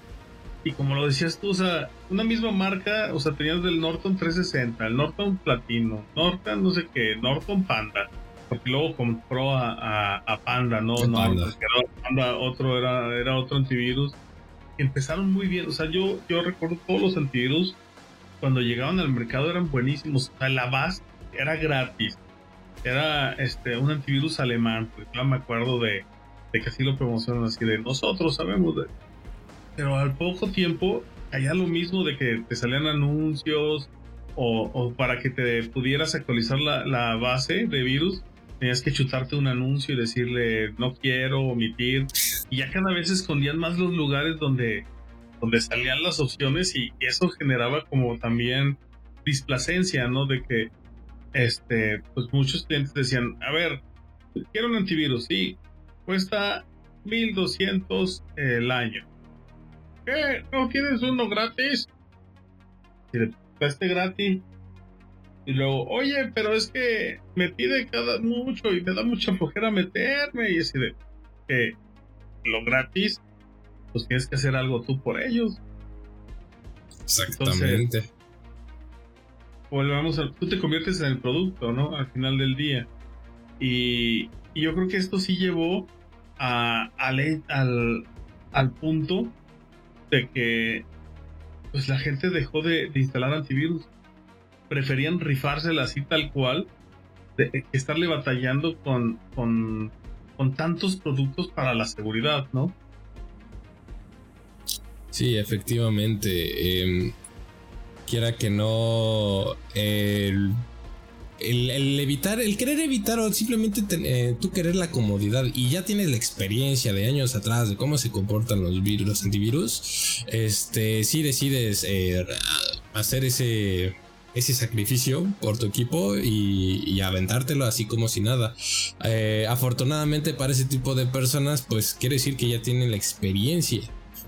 A: y como lo decías tú, o sea, una misma marca, o sea, tenías del Norton 360, el Norton Platino, Norton no sé qué, Norton Panda, porque luego compró a, a, Panda, no, no, Panda. otro era, era otro antivirus. Empezaron muy bien, o sea, yo, yo recuerdo todos los antivirus cuando llegaban al mercado eran buenísimos, o sea, la base era gratis, era este un antivirus alemán, pues yo me acuerdo de, de que así lo promocionan así de nosotros sabemos de pero al poco tiempo allá lo mismo de que te salían anuncios o, para que te pudieras actualizar la, base de virus, tenías que chutarte un anuncio y decirle no quiero omitir. Y ya cada vez escondían más los lugares donde, donde salían las opciones y eso generaba como también displacencia, ¿no? De que este, pues muchos clientes decían, a ver, quiero un antivirus, sí, cuesta 1200 el año. ¿Qué? ¿No tienes uno gratis? Y le este gratis. Y luego, oye, pero es que me pide cada mucho y me da mucha flojera meterme. Y así de que lo gratis, pues tienes que hacer algo tú por ellos.
B: Exactamente.
A: volvamos a. Tú te conviertes en el producto, ¿no? Al final del día. Y, yo creo que esto sí llevó a, al, al, al punto de que pues la gente dejó de, instalar antivirus. Preferían rifársela así tal cual, de, estarle batallando con, con, con tantos productos para la seguridad, ¿no?
B: Sí, efectivamente. Em, quiera que no, el el, evitar, el querer evitar o simplemente eh, tú querer la comodidad y ya tienes la experiencia de años atrás de cómo se comportan los virus, los antivirus, este, si decides eh, hacer ese, ese sacrificio por tu equipo y, aventártelo así como si nada. Eh, afortunadamente para ese tipo de personas, pues quiere decir que ya tienen la experiencia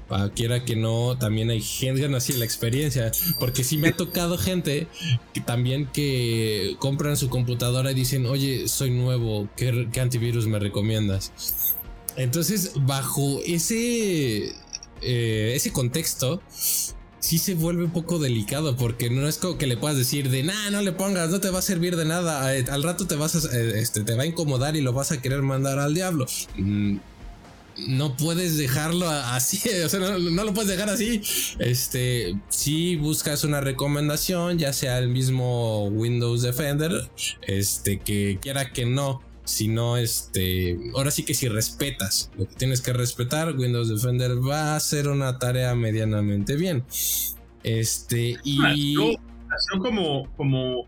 B: para quiera que no, también hay gente que así la experiencia, porque sí me ha tocado gente que también que compran su computadora y dicen, oye, soy nuevo, ¿qué, antivirus me recomiendas? Entonces, bajo ese, eh, ese contexto, sí se vuelve un poco delicado porque no es como que le puedas decir de nah, no le pongas, no te va a servir de nada, eh, al rato te vas eh, este, te va a incomodar y lo vas a querer mandar al diablo. No puedes dejarlo así, [LAUGHS] o sea, no, lo puedes dejar así. Este, si buscas una recomendación, ya sea el mismo Windows Defender, este, que quiera que no, si no, este, ahora sí que si respetas lo que tienes que respetar, Windows Defender va a hacer una tarea medianamente bien. Este, y.
A: Nació, como, como,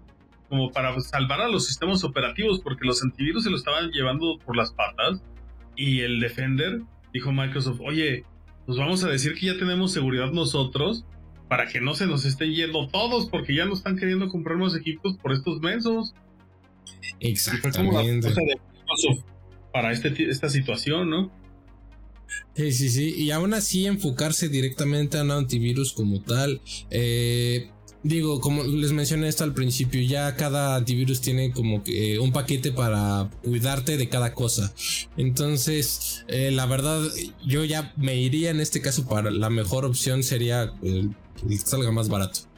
A: como para salvar a los sistemas operativos, porque los antivirus se lo estaban llevando por las patas y el Defender dijo Microsoft, oye, pues vamos a decir que ya tenemos seguridad nosotros para que no se nos estén yendo todos porque ya no están queriendo comprar más equipos por estos mensos.
B: Exactamente.
A: para este, esta situación, ¿no?
B: Sí, sí, sí. Y aún así enfocarse directamente a un antivirus como tal. Eh, Digo, como les mencioné esto al principio, ya cada antivirus tiene como que eh, un paquete para cuidarte de cada cosa. Entonces, eh, la verdad, yo ya me iría en este caso para la mejor opción sería el que salga más barato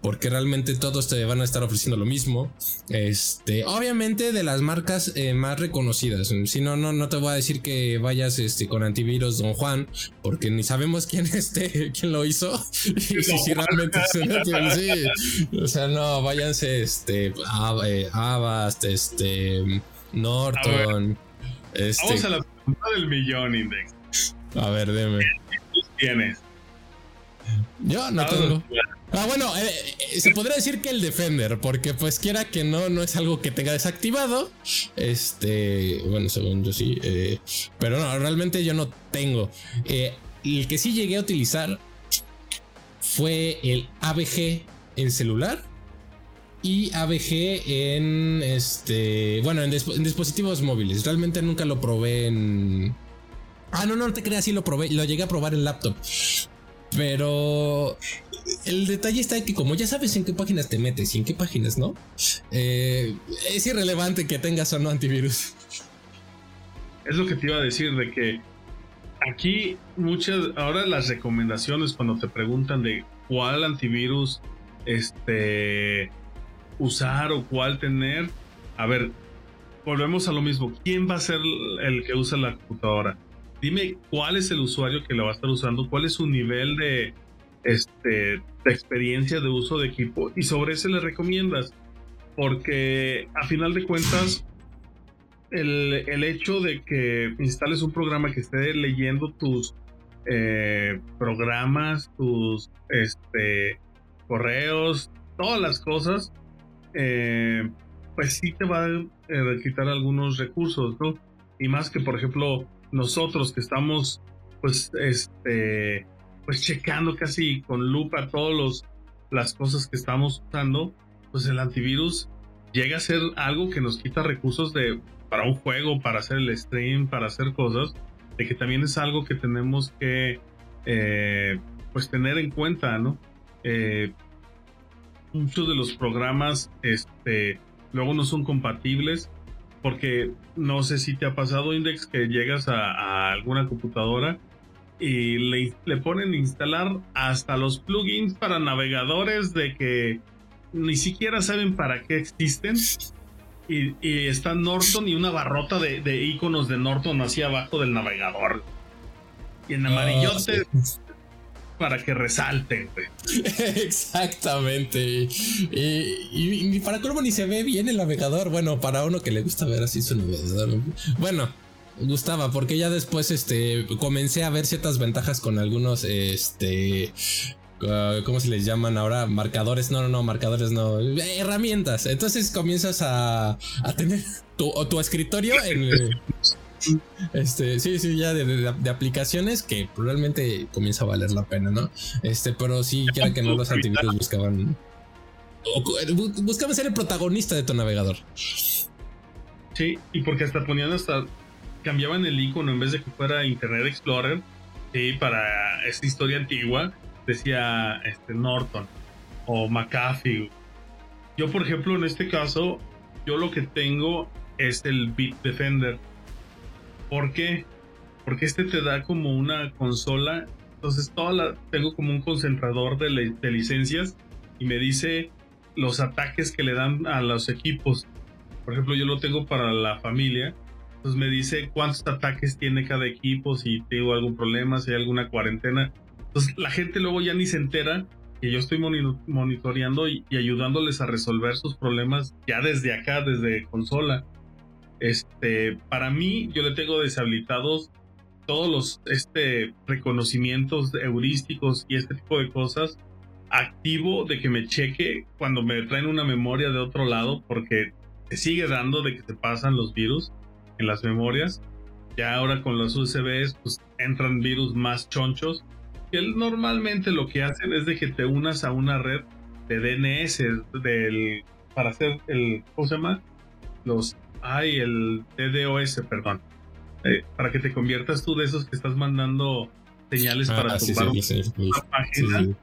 B: porque realmente todos te van a estar ofreciendo lo mismo. Este, obviamente de las marcas eh, más reconocidas. Si no, no, no te voy a decir que vayas este, con antivirus Don Juan, porque ni sabemos quién este, [LAUGHS] quién lo hizo. [LAUGHS] si, realmente [LAUGHS] O sea, no, váyanse este, eh, Avast, este, Norton.
A: este, vamos a la pregunta del millón, Index.
B: A ver, dime.
A: ¿Qué tienes?
B: Yo no tengo. Ah, bueno, eh, eh, se podría decir que el Defender, porque pues quiera que no, no es algo que tenga desactivado. Este, bueno, según yo sí, eh, pero no, realmente yo no tengo. el que sí llegué a utilizar fue el ABG en celular y ABG en este, bueno, en, en dispositivos móviles. Realmente nunca lo probé en... Ah, no, no te creas, sí lo probé, lo llegué a probar en laptop. Pero el detalle está en que como ya sabes en qué páginas te metes y en qué páginas no, eh, es irrelevante que tengas o no antivirus.
A: Es lo que te iba a decir, de que aquí muchas, ahora las recomendaciones cuando te preguntan de cuál antivirus este, usar o cuál tener, a ver, volvemos a lo mismo, ¿quién va a ser el que usa la computadora? Dime cuál es el usuario que la va a estar usando, cuál es su nivel de, este, de experiencia de uso de equipo y sobre ese le recomiendas. Porque a final de cuentas, el, el, hecho de que instales un programa que esté leyendo tus, eh, programas, tus este, correos, todas las cosas, eh, pues sí te va a eh, quitar algunos recursos, ¿no? Y más que, por ejemplo, nosotros que estamos, pues, este, pues checando casi con lupa todas las cosas que estamos usando, pues el antivirus llega a ser algo que nos quita recursos de para un juego, para hacer el stream, para hacer cosas, de que también es algo que tenemos que eh, pues tener en cuenta, ¿no? Eh, muchos de los programas este, luego no son compatibles porque no sé si te ha pasado Index que llegas a, alguna computadora y le, le, ponen instalar hasta los plugins para navegadores de que ni siquiera saben para qué existen. Y, está Norton y una barrota de, iconos de Norton hacia abajo del navegador. Y en amarillote ah, para que resalten. [LAUGHS]
B: Exactamente. Y, para colmo ni se ve bien el navegador. Bueno, para uno que le gusta ver así su navegador. Bueno, gustaba porque ya después este comencé a ver ciertas ventajas con algunos este Ah, ¿cómo se les llaman ahora? Marcadores, no, no, no, marcadores no, herramientas. Entonces comienzas a, a tener tu, tu escritorio en... Este, sí, sí, ya de, aplicaciones que realmente comienza a valer la pena, ¿no? Este, pero sí, ya que no los [LAUGHS] antivirus buscaban. buscaban ser el protagonista de tu navegador.
A: Sí, y porque hasta ponían hasta. cambiaban el icono en vez de que fuera Internet Explorer. Sí, para esta historia antigua decía este, Norton o McAfee. Yo, por ejemplo, en este caso, yo lo que tengo es el Bitdefender. ¿Por qué? Porque este te da como una consola. Entonces, toda la, tengo como un concentrador de, de licencias y me dice los ataques que le dan a los equipos. Por ejemplo, yo lo tengo para la familia. Entonces me dice cuántos ataques tiene cada equipo, si tengo algún problema, si hay alguna cuarentena. Entonces la gente luego ya ni se entera que yo estoy monitoreando y, ayudándoles a resolver sus problemas ya desde acá, desde consola. Este, para mí, yo le tengo deshabilitados todos los este, reconocimientos heurísticos y este tipo de cosas activo de que me cheque cuando me traen una memoria de otro lado porque se sigue dando de que se pasan los virus en las memorias. Ya ahora con los USBs pues entran virus más chonchos que normalmente lo que hacen es de que te unas a una red de DNS del para hacer el ¿cómo se llama? Los ay el DDoS, perdón. Eh, para que te conviertas tú de esos que estás mandando señales ah, para tumbar una página.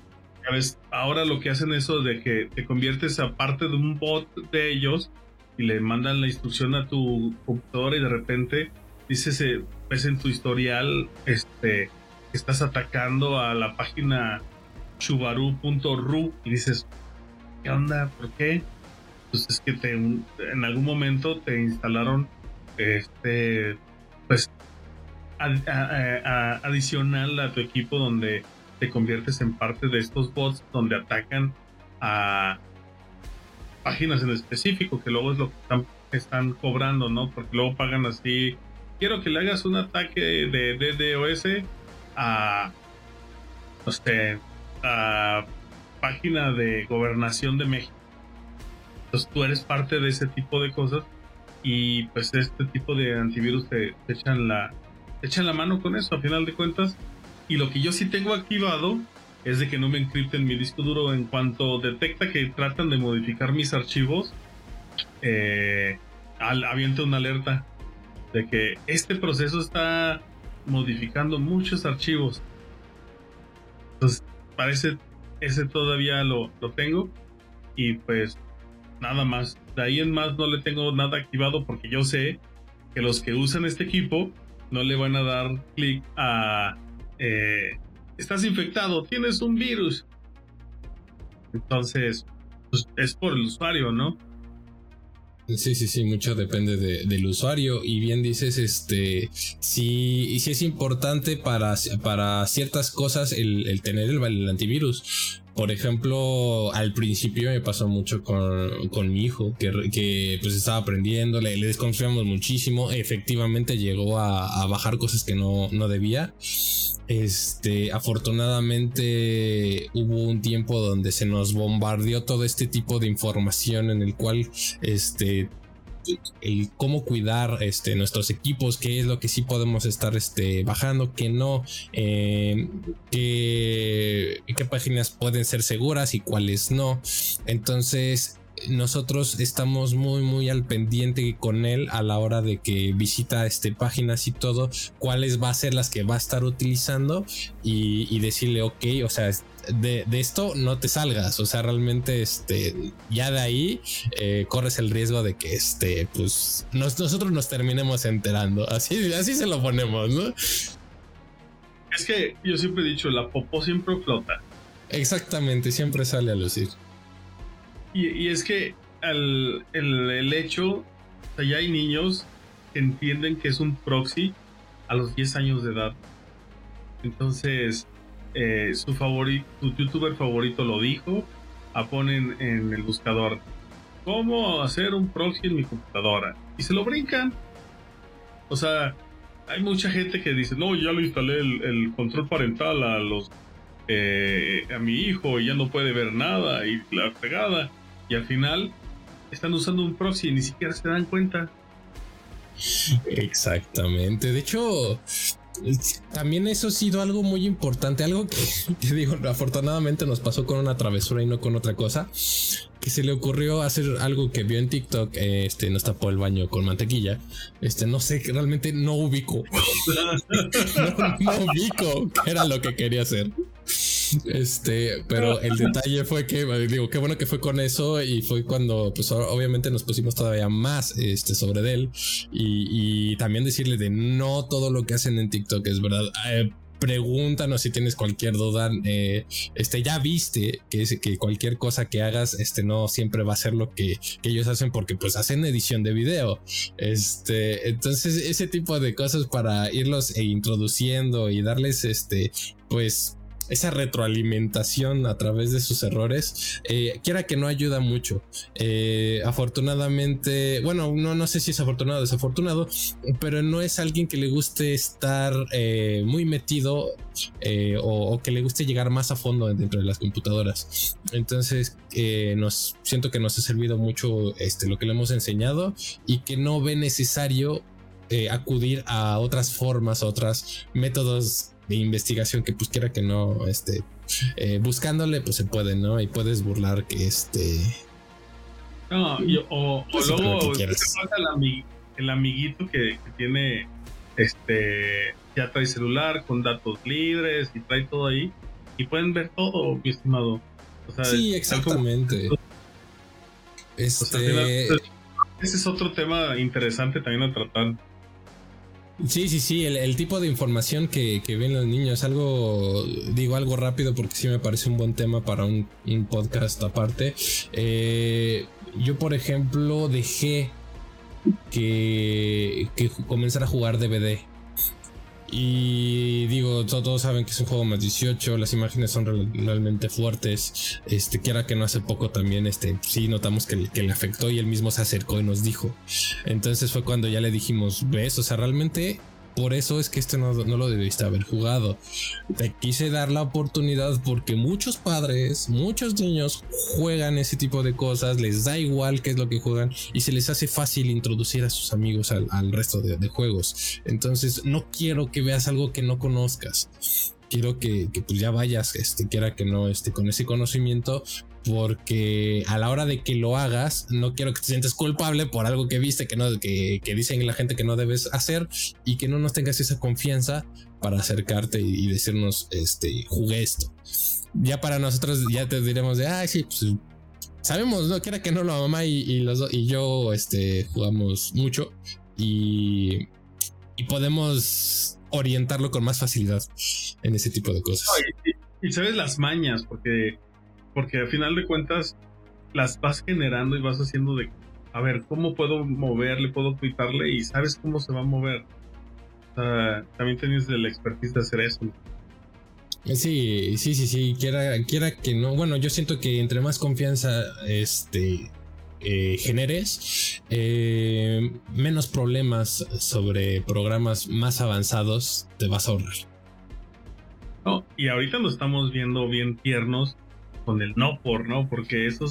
A: ahora lo que hacen eso de que te conviertes a parte de un bot de ellos y le mandan la instrucción a tu computadora y de repente dices ves en tu historial este estás atacando a la página chubaru.ru y dices, ¿qué onda? ¿Por qué? Pues es que te, en algún momento te instalaron este, pues, adicional a tu equipo donde te conviertes en parte de estos bots donde atacan a páginas en específico, que luego es lo que están, están cobrando, ¿no? Porque luego pagan así, quiero que le hagas un ataque de DDoS a, este, a página de gobernación de México. Entonces tú eres parte de ese tipo de cosas y pues este tipo de antivirus te, echan la echan la mano con eso a final de cuentas. Y lo que yo sí tengo activado es de que no me encripten mi disco duro en cuanto detecta que tratan de modificar mis archivos. Eh, al, avienta una alerta de que este proceso está modificando muchos archivos. Entonces, parece ese todavía lo, lo tengo. Y pues nada más. De ahí en más no le tengo nada activado porque yo sé que los que usan este equipo no le van a dar clic a eh, estás infectado, tienes un virus. Entonces, pues, es por el usuario, ¿no?
B: Sí, sí, sí, mucho depende del usuario. Y bien dices, este, sí, sí es importante para, para ciertas cosas el, tener el, antivirus. Por ejemplo, al principio me pasó mucho con, con mi hijo, que, que, pues estaba aprendiendo, le, desconfiamos muchísimo, efectivamente llegó a, a, bajar cosas que no, no debía. Este, afortunadamente hubo un tiempo donde se nos bombardeó todo este tipo de información en el cual este el cómo cuidar este, nuestros equipos, qué es lo que sí podemos estar este, bajando, qué no, eh, qué, qué páginas pueden ser seguras y cuáles no. Entonces, nosotros estamos muy muy al pendiente con él a la hora de que visita este páginas y todo cuáles va a ser las que va a estar utilizando y, y decirle ok o sea de, esto no te salgas. O sea, realmente, este, ya de ahí eh, corres el riesgo de que este, pues nosotros nos terminemos enterando. Así, así se lo ponemos, ¿no?
A: Es que yo siempre he dicho, la popó siempre flota.
B: Exactamente, siempre sale a lucir.
A: Y, es que el, el, hecho, o sea, ya hay niños que entienden que es un proxy a los 10 años de edad. Entonces, eh, su favorito, su youtuber favorito lo dijo, a ponen en el buscador cómo hacer un proxy en mi computadora y se lo brincan. O sea, hay mucha gente que dice, no, ya lo instalé el, control parental a los eh, a mi hijo y ya no puede ver nada y la pegada. Y al final están usando un proxy y ni siquiera se dan cuenta.
B: Exactamente. De hecho, también eso ha sido algo muy importante, algo [LAUGHS] que, digo, afortunadamente nos pasó con una travesura y no con otra cosa, que se le ocurrió hacer algo que vio en TikTok, este, nos tapó el baño con mantequilla, este, no sé, realmente no ubico, [LAUGHS] no, no ubico qué era lo que quería hacer. Este, pero el detalle fue que, digo, qué bueno que fue con eso y fue cuando, pues obviamente nos pusimos todavía más este, sobre él y, también decirle de no todo lo que hacen en TikTok es verdad. Eh, pregúntanos si tienes cualquier duda. Eh, este, ya viste que, que cualquier cosa que hagas, este, no siempre va a ser lo que, que, ellos hacen porque pues hacen edición de video. Este, entonces ese tipo de cosas para irlos e introduciendo y darles, este, pues esa retroalimentación a través de sus errores, eh, quiera que no ayuda mucho. Eh, afortunadamente, bueno, no, no sé si es afortunado o desafortunado, pero no es alguien que le guste estar eh, muy metido o, que le guste llegar más a fondo dentro de las computadoras. Entonces, nos siento que nos ha servido mucho este, lo que le hemos enseñado y que no ve necesario acudir a otras formas, a otros métodos de investigación que pues quiera que no, este, eh, buscándole pues se puede, ¿no? Y puedes burlar que este...
A: No, o, luego el, el, amiguito que, tiene, este, ya trae celular con datos libres y trae todo ahí y pueden ver todo, mi estimado.
B: sí, exactamente.
A: este... ese es otro tema interesante también a tratar.
B: Sí, sí, sí, el, tipo de información que, ven los niños, algo, digo algo rápido porque sí me parece un buen tema para un, podcast aparte. Eh, yo, por ejemplo, dejé que, que comenzara a jugar DVD. Y digo, todos saben que es un juego más 18, las imágenes son realmente fuertes. Este, quiera que no hace poco también, este, sí notamos que, que, le afectó y él mismo se acercó y nos dijo. Entonces fue cuando ya le dijimos, ves, o sea, realmente por eso es que este no, lo debiste haber jugado. Te quise dar la oportunidad porque muchos padres, muchos niños juegan ese tipo de cosas, les da igual qué es lo que juegan y se les hace fácil introducir a sus amigos al, resto de, juegos. Entonces no quiero que veas algo que no conozcas quiero que, que, pues ya vayas, este, quiera que no, esté con ese conocimiento, porque a la hora de que lo hagas, no quiero que te sientas culpable por algo que viste que no, que, que dicen la gente que no debes hacer y que no nos tengas esa confianza para acercarte y, decirnos, este, jugué esto. Ya para nosotros ya te diremos de, ah, sí, pues sabemos, no quiera que no, la mamá y, los y yo, este, jugamos mucho y, y podemos orientarlo con más facilidad en ese tipo de cosas.
A: y, sabes las mañas, porque porque al final de cuentas las vas generando y vas haciendo de, a ver, ¿cómo puedo moverle, puedo quitarle y sabes cómo se va a mover? O sea, también tienes la expertise de hacer eso.
B: Sí, sí, sí, sí, quiera, quiera que no. Bueno, yo siento que entre más confianza este, eh, generes, eh, menos problemas sobre programas más avanzados te vas a ahorrar.
A: y ahorita lo estamos viendo bien tiernos con el no por, ¿no? Porque eso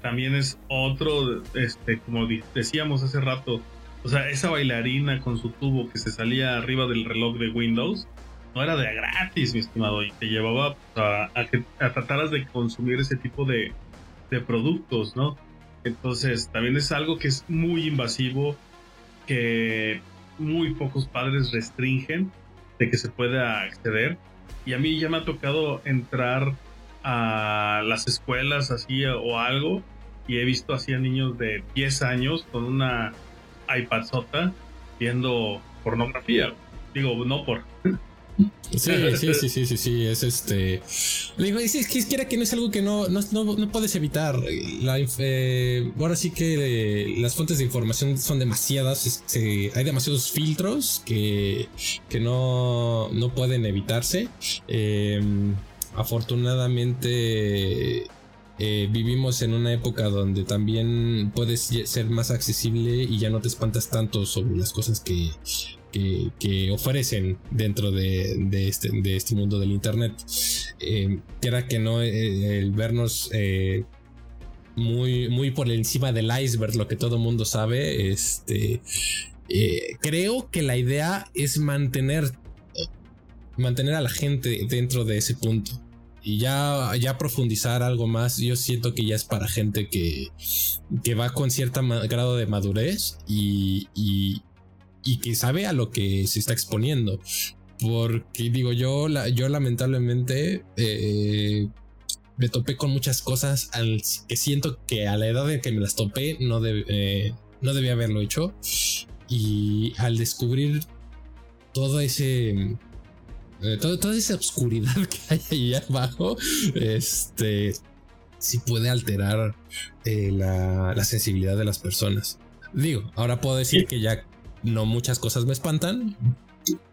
A: también es otro, este, como decíamos hace rato, o sea, esa bailarina con su tubo que se salía arriba del reloj de Windows, no era de gratis, mi estimado, y te llevaba a, a trataras de consumir ese tipo de, de productos, ¿no? Entonces, también es algo que es muy invasivo, que muy pocos padres restringen de que se pueda acceder. Y a mí ya me ha tocado entrar a las escuelas así o algo y he visto así a niños de 10 años con una iPad sota viendo pornografía. Digo, no por
B: Sí, sí, sí, sí, sí, sí, es este. Le digo, es, que quiera que no es algo que no, no, no, puedes evitar. La, eh, ahora sí que eh, las fuentes de información son demasiadas, hay demasiados filtros que, que no, no pueden evitarse. Em, afortunadamente eh, vivimos en una época donde también puedes ser más accesible y ya no te espantas tanto sobre las cosas que, que, ofrecen dentro de, este, de, este, mundo del Internet. Eh, que no, eh, el vernos eh, muy, muy por encima del iceberg, lo que todo mundo sabe, este, creo que la idea es mantener, mantener a la gente dentro de ese punto. Y ya, ya profundizar algo más, yo siento que ya es para gente que, que va con cierto grado de madurez y, y que sabe a lo que se está exponiendo. Porque digo, yo, yo lamentablemente eh, me topé con muchas cosas que siento que a la edad en que me las topé no, eh, no debía haberlo hecho. Y al descubrir todo ese... Eh, toda esa oscuridad [LAUGHS] que hay ahí abajo, este sí puede alterar la, la, sensibilidad de las personas. Digo, ahora puedo decir que ya no muchas cosas me espantan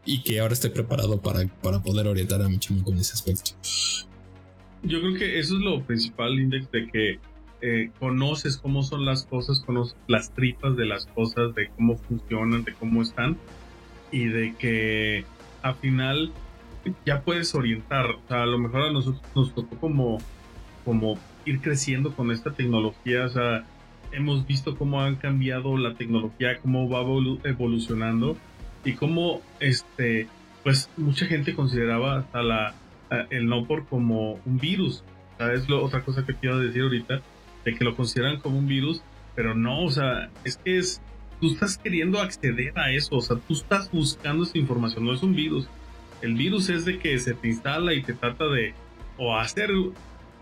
B: y que ahora estoy preparado para, para poder orientar a mi chamaco en ese aspecto.
A: Yo creo que eso es lo principal, Index, de que eh, conoces cómo son las cosas, conoces las tripas de las cosas, de cómo funcionan, de cómo están y de que al final ya puedes orientar. O a lo mejor a nosotros nos tocó como, como ir creciendo con esta tecnología. O sea, hemos visto cómo han cambiado la tecnología, cómo va evolucionando y cómo este pues mucha gente consideraba hasta la el no por como un virus. es lo, otra cosa que quiero decir ahorita, de que lo consideran como un virus, pero no, o sea, es que es, tú estás queriendo acceder a eso, o sea, tú estás buscando esa información, no es un virus. El virus es de que se te instala y te trata de o hacer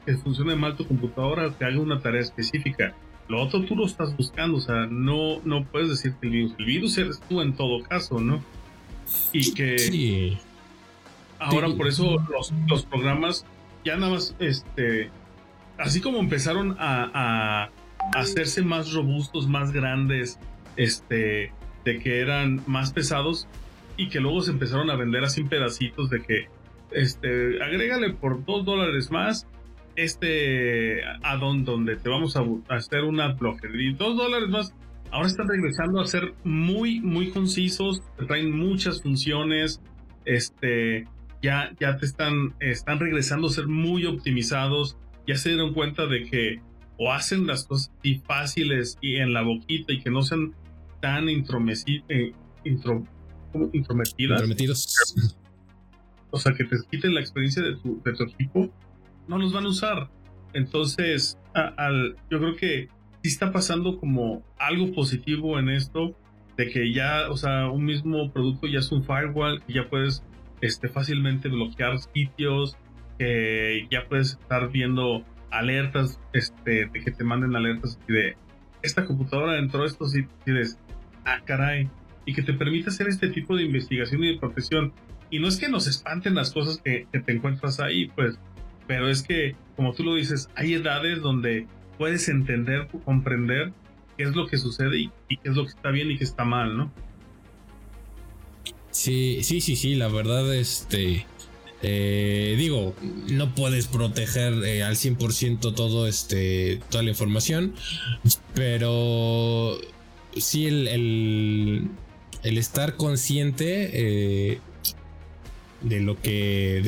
A: que funcione mal tu computadora o que haga una tarea específica. Lo otro tú lo estás buscando, o sea, no, no puedes decir que el virus. El virus eres tú en todo caso, ¿no? Y que sí. ahora por eso los, los, programas ya nada más, este, así como empezaron a, a, hacerse más robustos, más grandes, este, de que eran más pesados y que luego se empezaron a vender así en pedacitos de que, este, agrégale por dos dólares más este addon donde te vamos a, hacer una blogger y dos dólares más. Ahora están regresando a ser muy, muy concisos, traen muchas funciones, este, ya, ya te están, están regresando a ser muy optimizados, ya se dieron cuenta de que o hacen las cosas así fáciles y en la boquita y que no sean tan intrometidas. Eh, Intrometidos. O sea, que te quiten la experiencia de tu, de tu equipo no los van a usar. Entonces, al, yo creo que sí está pasando como algo positivo en esto, de que ya, o sea, un mismo producto ya es un firewall, que ya puedes este, fácilmente bloquear sitios, que ya puedes estar viendo alertas, este, de que te manden alertas de esta computadora dentro de estos sitios, ah, caray, y que te permite hacer este tipo de investigación y de protección. Y no es que nos espanten las cosas que, te encuentras ahí, pues pero es que, como tú lo dices, hay edades donde puedes entender, comprender qué es lo que sucede y, qué es lo que está bien y qué está mal, ¿no?
B: Sí, sí, sí, sí, la verdad, este. Eh, digo, no puedes proteger eh, al 100% todo este, toda la información, pero sí el, estar consciente eh, de lo que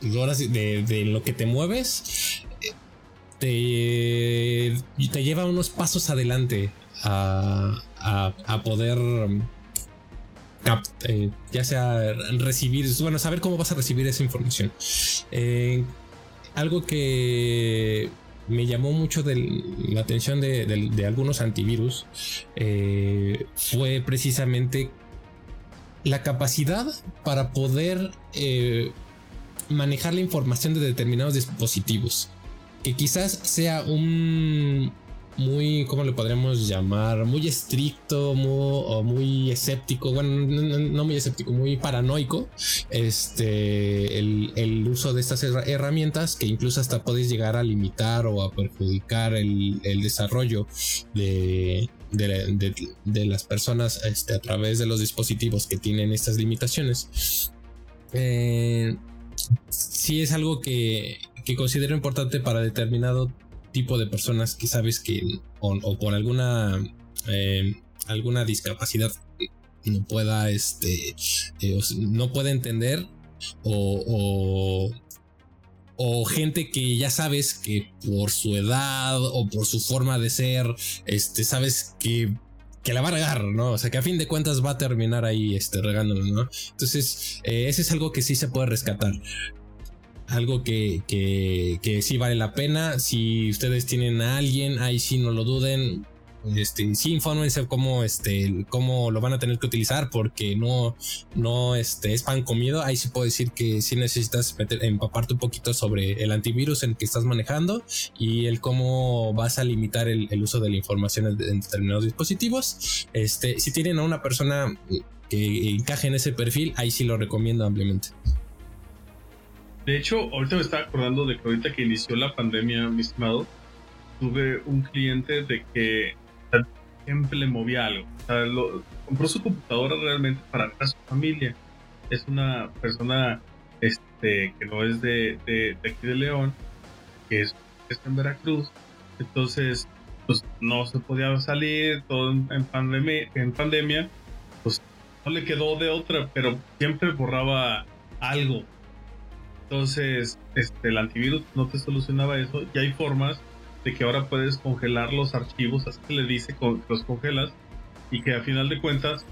B: de, de, lo que te mueves te, te lleva unos pasos adelante a, a, poder eh, ya sea recibir, bueno, saber cómo vas a recibir esa información. Eh, algo que me llamó mucho la atención de, algunos antivirus eh, fue precisamente la capacidad para poder manejar la información de determinados dispositivos. Que quizás sea un, muy, ¿cómo le podríamos llamar? Muy estricto muy, o muy escéptico, bueno, no, muy escéptico, muy paranoico, este, el, uso de estas herramientas que incluso hasta puedes llegar a limitar o a perjudicar el, desarrollo de, de, las personas este, a través de los dispositivos que tienen estas limitaciones. Eh, sí es algo que, que considero importante para determinado tipo de personas que sabes que o, por alguna eh, alguna discapacidad no pueda este eh, no puede entender o, o, gente que ya sabes que por su edad o por su forma de ser este sabes que que la va a regar, ¿no? O sea, que a fin de cuentas va a terminar ahí este, regándolo, ¿no? Entonces, eh, ese es algo que sí se puede rescatar algo que, que, sí vale la pena. Si ustedes tienen a alguien, ahí sí no lo duden. Este, sí, infórmense cómo, este, cómo lo van a tener que utilizar porque no, no este, es pan comido. Ahí sí puedo decir que sí necesitas empaparte un poquito sobre el antivirus en el que estás manejando y el cómo vas a limitar el, uso de la información en, determinados dispositivos. Este, si tienen a una persona que encaje en ese perfil, ahí sí lo recomiendo ampliamente.
A: De hecho, ahorita me estaba acordando de que ahorita que inició la pandemia, mi estimado, tuve un cliente de que siempre le movía algo. O sea, compró su computadora realmente para su familia. Es una persona este, que no es de, aquí de León, que es, en Veracruz. Entonces, pues no se podía salir, todo en, pandemia, en pandemia, pues no le quedó de otra, pero siempre borraba algo entonces, este, el antivirus no te solucionaba eso. Y hay formas de que ahora puedes congelar los archivos, así que le dice que los congelas y que a final de cuentas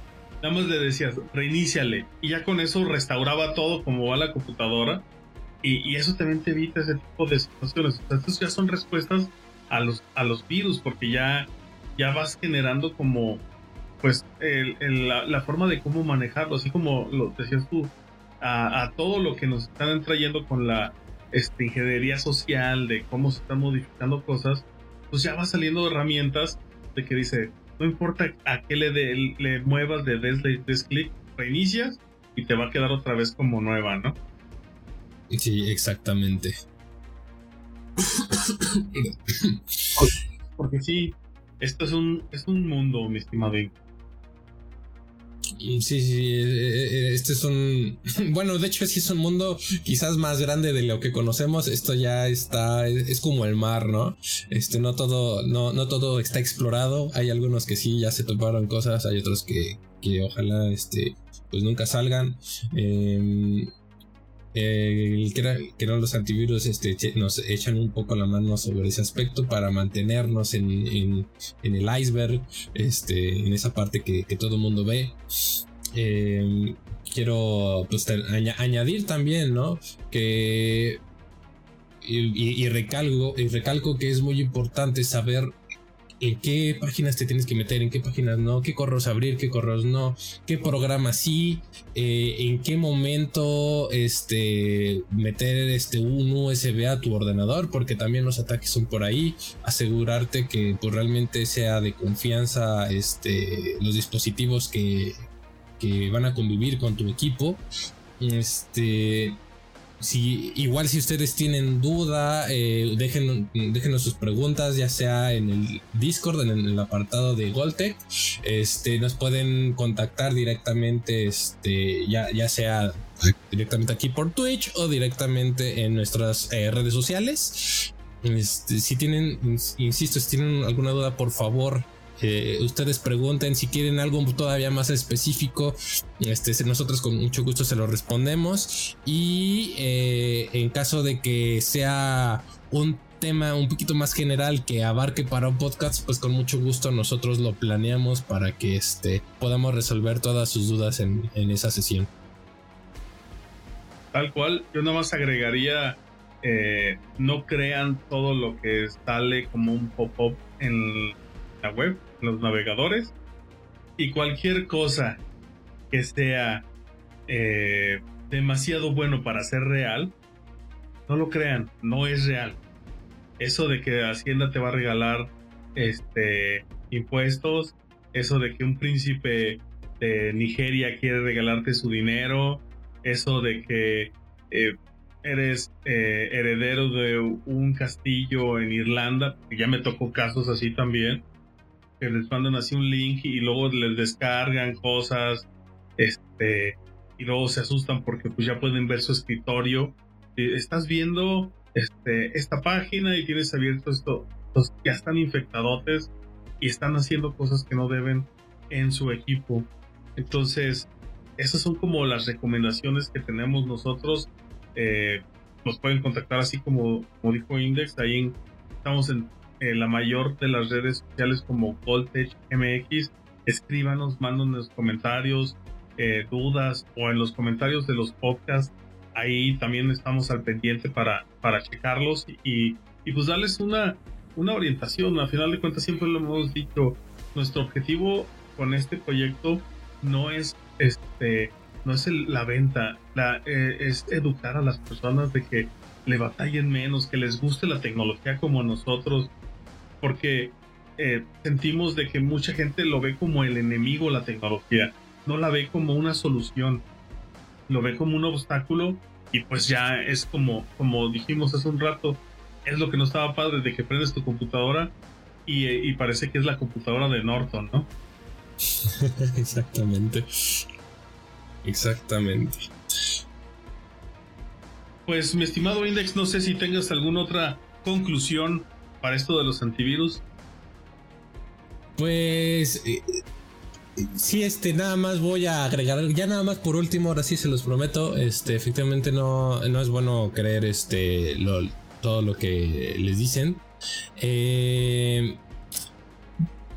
A: nada más le decías reiníciale y ya con eso restauraba todo como va la computadora y, eso también te evita ese tipo de situaciones. Estas ya son respuestas a los, a los virus porque ya, ya vas generando como pues la, la, forma de cómo manejarlo, así como lo decías tú, a, todo lo que nos están trayendo con la este, ingeniería social, de cómo se están modificando cosas, pues ya va saliendo herramientas de que dice, no importa a qué le, le muevas de des, des clic, reinicias y te va a quedar otra vez como nueva, ¿no?
B: Sí, exactamente. [COUGHS]
A: Porque sí, esto es un, es un mundo, mi estimado
B: Sí, sí, eh, eh, este es un... [LAUGHS] Bueno, de hecho sí es un mundo quizás más grande de lo que conocemos. Esto ya está, es, como el mar, ¿no? Este, no todo, no, no todo está explorado. Hay algunos que sí ya se toparon cosas, hay otros que, que ojalá, este, pues nunca salgan. Eh, eh, que, eran los antivirus este, nos echan un poco la mano sobre ese aspecto para mantenernos en, en, el iceberg, este, en esa parte que, todo el mundo ve. Eh, quiero pues, añadir también, ¿no? Que y, y, recalco, y recalco que es muy importante saber en qué páginas te tienes que meter, en qué páginas no, qué correos abrir, qué correos no, qué programas sí, eh, en qué momento este, meter este, un USB a tu ordenador, porque también los ataques son por ahí, asegurarte que pues, realmente sea de confianza este, los dispositivos que, que van a convivir con tu equipo. Este, si igual si ustedes tienen duda, eh, dejen, déjenos sus preguntas, ya sea en el Discord, en el apartado de Goltec. Este, nos pueden contactar directamente, este, ya, ya sea directamente aquí por Twitch o directamente en nuestras eh, redes sociales. Este, si tienen, insisto, si tienen alguna duda, por favor, ustedes pregunten si quieren algo todavía más específico. Este, nosotros con mucho gusto se lo respondemos. Y eh, en caso de que sea un tema un poquito más general que abarque para un podcast, pues con mucho gusto nosotros lo planeamos para que este, podamos resolver todas sus dudas en, esa sesión.
A: Tal cual, yo nada más agregaría, eh, no crean todo lo que sale como un pop-up en la web los navegadores y cualquier cosa que sea eh, demasiado bueno para ser real, no lo crean, no es real. Eso de que Hacienda te va a regalar este impuestos, eso de que un príncipe de Nigeria quiere regalarte su dinero, eso de que eh, eres eh, heredero de un castillo en Irlanda, ya me tocó casos así también, que les mandan así un link y luego les descargan cosas, este, y luego se asustan porque pues ya pueden ver su escritorio. estás viendo este, esta página y tienes abierto esto, pues ya están infectadotes y están haciendo cosas que no deben en su equipo. Entonces, esas son como las recomendaciones que tenemos nosotros. Eh, nos pueden contactar así como, como dijo Index, ahí estamos en eh, la mayor de las redes sociales como Voltage MX. Escríbanos, mándanos comentarios, eh, dudas o en los comentarios de los podcasts. Ahí también estamos al pendiente para, para checarlos y, y pues darles una, una orientación. Al final de cuentas siempre lo hemos dicho, nuestro objetivo con este proyecto no es este no es la venta, la, eh, es educar a las personas de que le batallen menos, que les guste la tecnología como a nosotros, porque eh, sentimos de que mucha gente lo ve como el enemigo la tecnología, no la ve como una solución, lo ve como un obstáculo y pues ya es como, como dijimos hace un rato, es lo que no estaba padre de que prendes tu computadora y, eh, y parece que es la computadora de Norton, ¿no? [LAUGHS]
B: Exactamente. Exactamente.
A: Pues mi estimado Index, no sé si tengas alguna otra conclusión para esto de los antivirus?
B: Pues eh, sí, este, nada más voy a agregar, ya nada más por último, ahora sí se los prometo, este, efectivamente no, no es bueno creer este, todo lo que les dicen. Eh,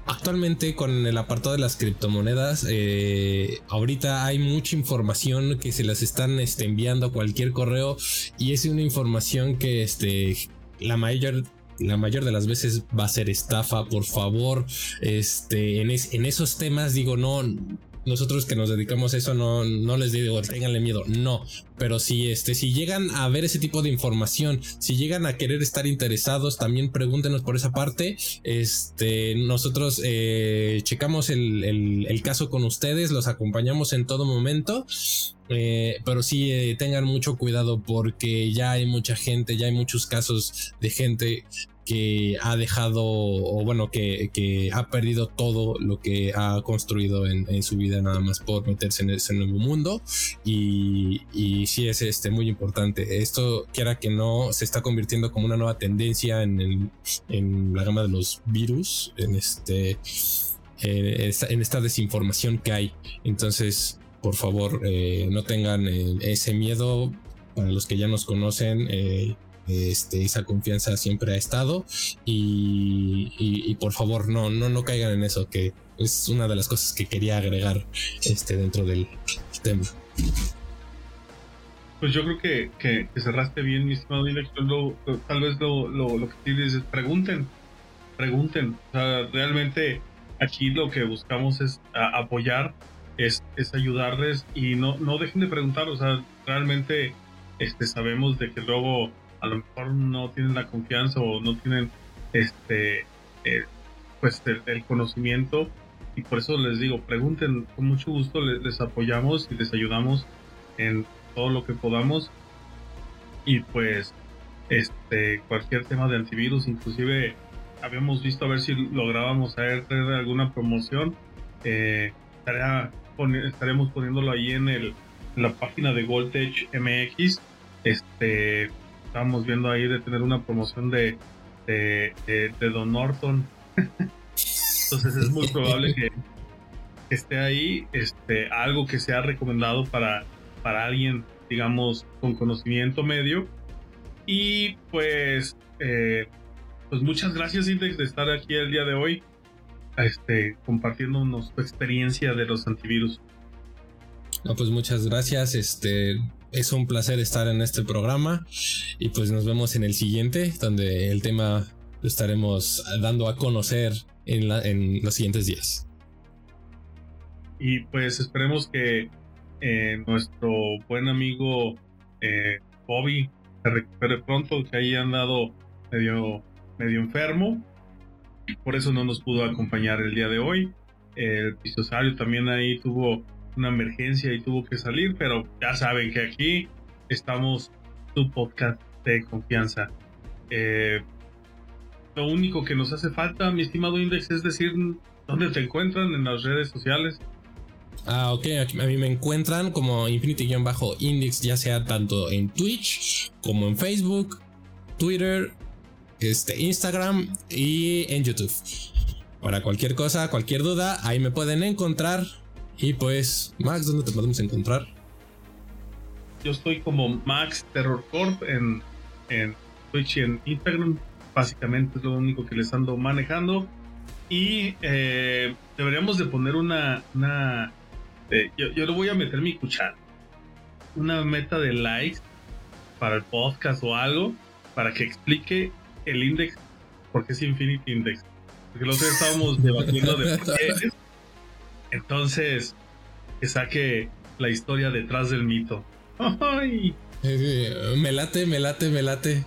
B: actualmente con el apartado de las criptomonedas, eh, ahorita hay mucha información que se las están este, enviando a cualquier correo y es una información que este, la mayor la mayor de las veces va a ser estafa, por favor, este, en, en esos temas digo, no, nosotros que nos dedicamos a eso no, no les digo tenganle miedo, no, pero si este, si llegan a ver ese tipo de información, si llegan a querer estar interesados, también pregúntenos por esa parte. Este, nosotros eh, checamos el, el, caso con ustedes, los acompañamos en todo momento. Eh, pero sí eh, tengan mucho cuidado porque ya hay mucha gente, ya hay muchos casos de gente que ha dejado, o bueno, que, ha perdido todo lo que ha construido en, su vida nada más por meterse en ese nuevo mundo. Y sí es este, muy importante. Esto, quiera que no, se está convirtiendo como una nueva tendencia en, en la gama de los virus, en este... en esta desinformación que hay. Entonces, por favor, eh, no tengan eh, ese miedo. Para los que ya nos conocen, eh, este, esa confianza siempre ha estado y, por favor no, no, no caigan en eso, que es una de las cosas que quería agregar este, dentro del tema.
A: Pues yo creo que, que, cerraste bien, mi estimado director. tal vez lo, lo, lo que tienes es pregunten, pregunten. O sea, realmente aquí lo que buscamos es apoyar, es, es ayudarles y no, no dejen de preguntar. O sea, realmente este, sabemos de que luego a lo mejor no tienen la confianza o no tienen este eh, pues el, conocimiento y por eso les digo pregunten con mucho gusto les, apoyamos y les ayudamos en todo lo que podamos y pues este cualquier tema de antivirus, inclusive habíamos visto a ver si lográbamos hacer alguna promoción. Eh, estaremos poniéndolo ahí en, el, la página de Voltage MX. Este, estamos viendo ahí de tener una promoción de, de, Don Norton. [LAUGHS] Entonces es muy probable que, esté ahí este, algo que sea recomendado para, para alguien, digamos, con conocimiento medio. Y pues eh, pues muchas gracias Index de estar aquí el día de hoy, este, compartiéndonos tu experiencia de los antivirus.
B: No, pues muchas gracias, este, es un placer estar en este programa y pues nos vemos en el siguiente, donde el tema lo estaremos dando a conocer en, en los siguientes días.
A: Y pues esperemos que eh, nuestro buen amigo eh, Bobby se recupere pronto, que haya andado medio medio enfermo, por eso no nos pudo acompañar el día de hoy. El pisosario también ahí tuvo una emergencia y tuvo que salir, pero ya saben que aquí estamos tu podcast de confianza. Eh, lo único que nos hace falta, mi estimado Index, es decir dónde te encuentran en las redes sociales.
B: Ah, ok, a mí me encuentran como Infinity-Index, ya sea tanto en Twitch como en Facebook, Twitter este, Instagram y en YouTube. Para cualquier cosa, cualquier duda, ahí me pueden encontrar. Y pues, Max, ¿dónde te podemos encontrar?
A: Yo estoy como Max Terror Corp en, en Twitch y en Instagram. Básicamente es lo único que les ando manejando. Y eh, deberíamos de poner una... una eh, yo, yo le voy a meter mi cuchara. Una meta de likes para el podcast o algo para que explique el index, porque es Infinity Index. Porque los estábamos debatiendo de por qué Entonces, que saque la historia detrás del mito.
B: Ay. me late, me late, me late.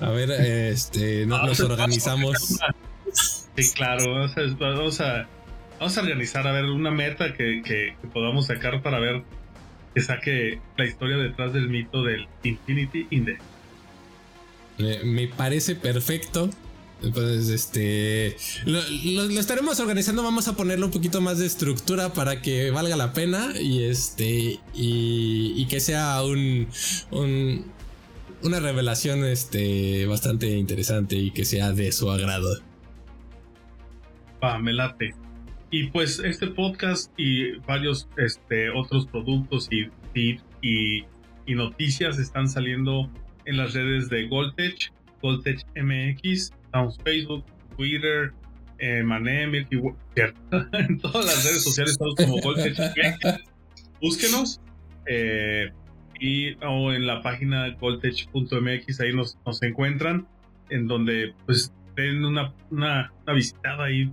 B: A ver, este, nos, [LAUGHS] organizamos.
A: Sí, claro, vamos a, vamos a, organizar, a ver, una meta que, que, podamos sacar para ver que saque la historia detrás del mito del Infinity Index.
B: Me, parece perfecto. Pues este. Lo, estaremos organizando. Vamos a ponerle un poquito más de estructura para que valga la pena. Y este. Y, que sea un. una revelación este, bastante interesante y que sea de su agrado.
A: Va, me late. Y pues este podcast y varios este, otros productos y, y, y noticias están saliendo en las redes de Goldtech, Goldtech MX, estamos Facebook, Twitter, eh, Manem, [LAUGHS] en todas las redes sociales estamos como Goldtech MX. Búsquenos. Eh, y o en la página goldtech.mx ahí nos, nos encuentran en donde pues den una, una, visitada ahí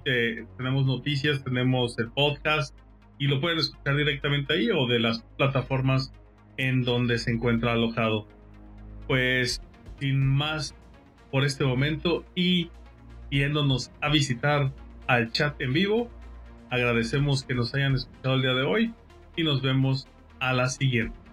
A: tenemos noticias tenemos el podcast y lo pueden escuchar directamente ahí o de las plataformas en donde se encuentra alojado pues sin más por este momento y yéndonos a visitar al chat en vivo, agradecemos que nos hayan escuchado el día de hoy y nos vemos a la siguiente.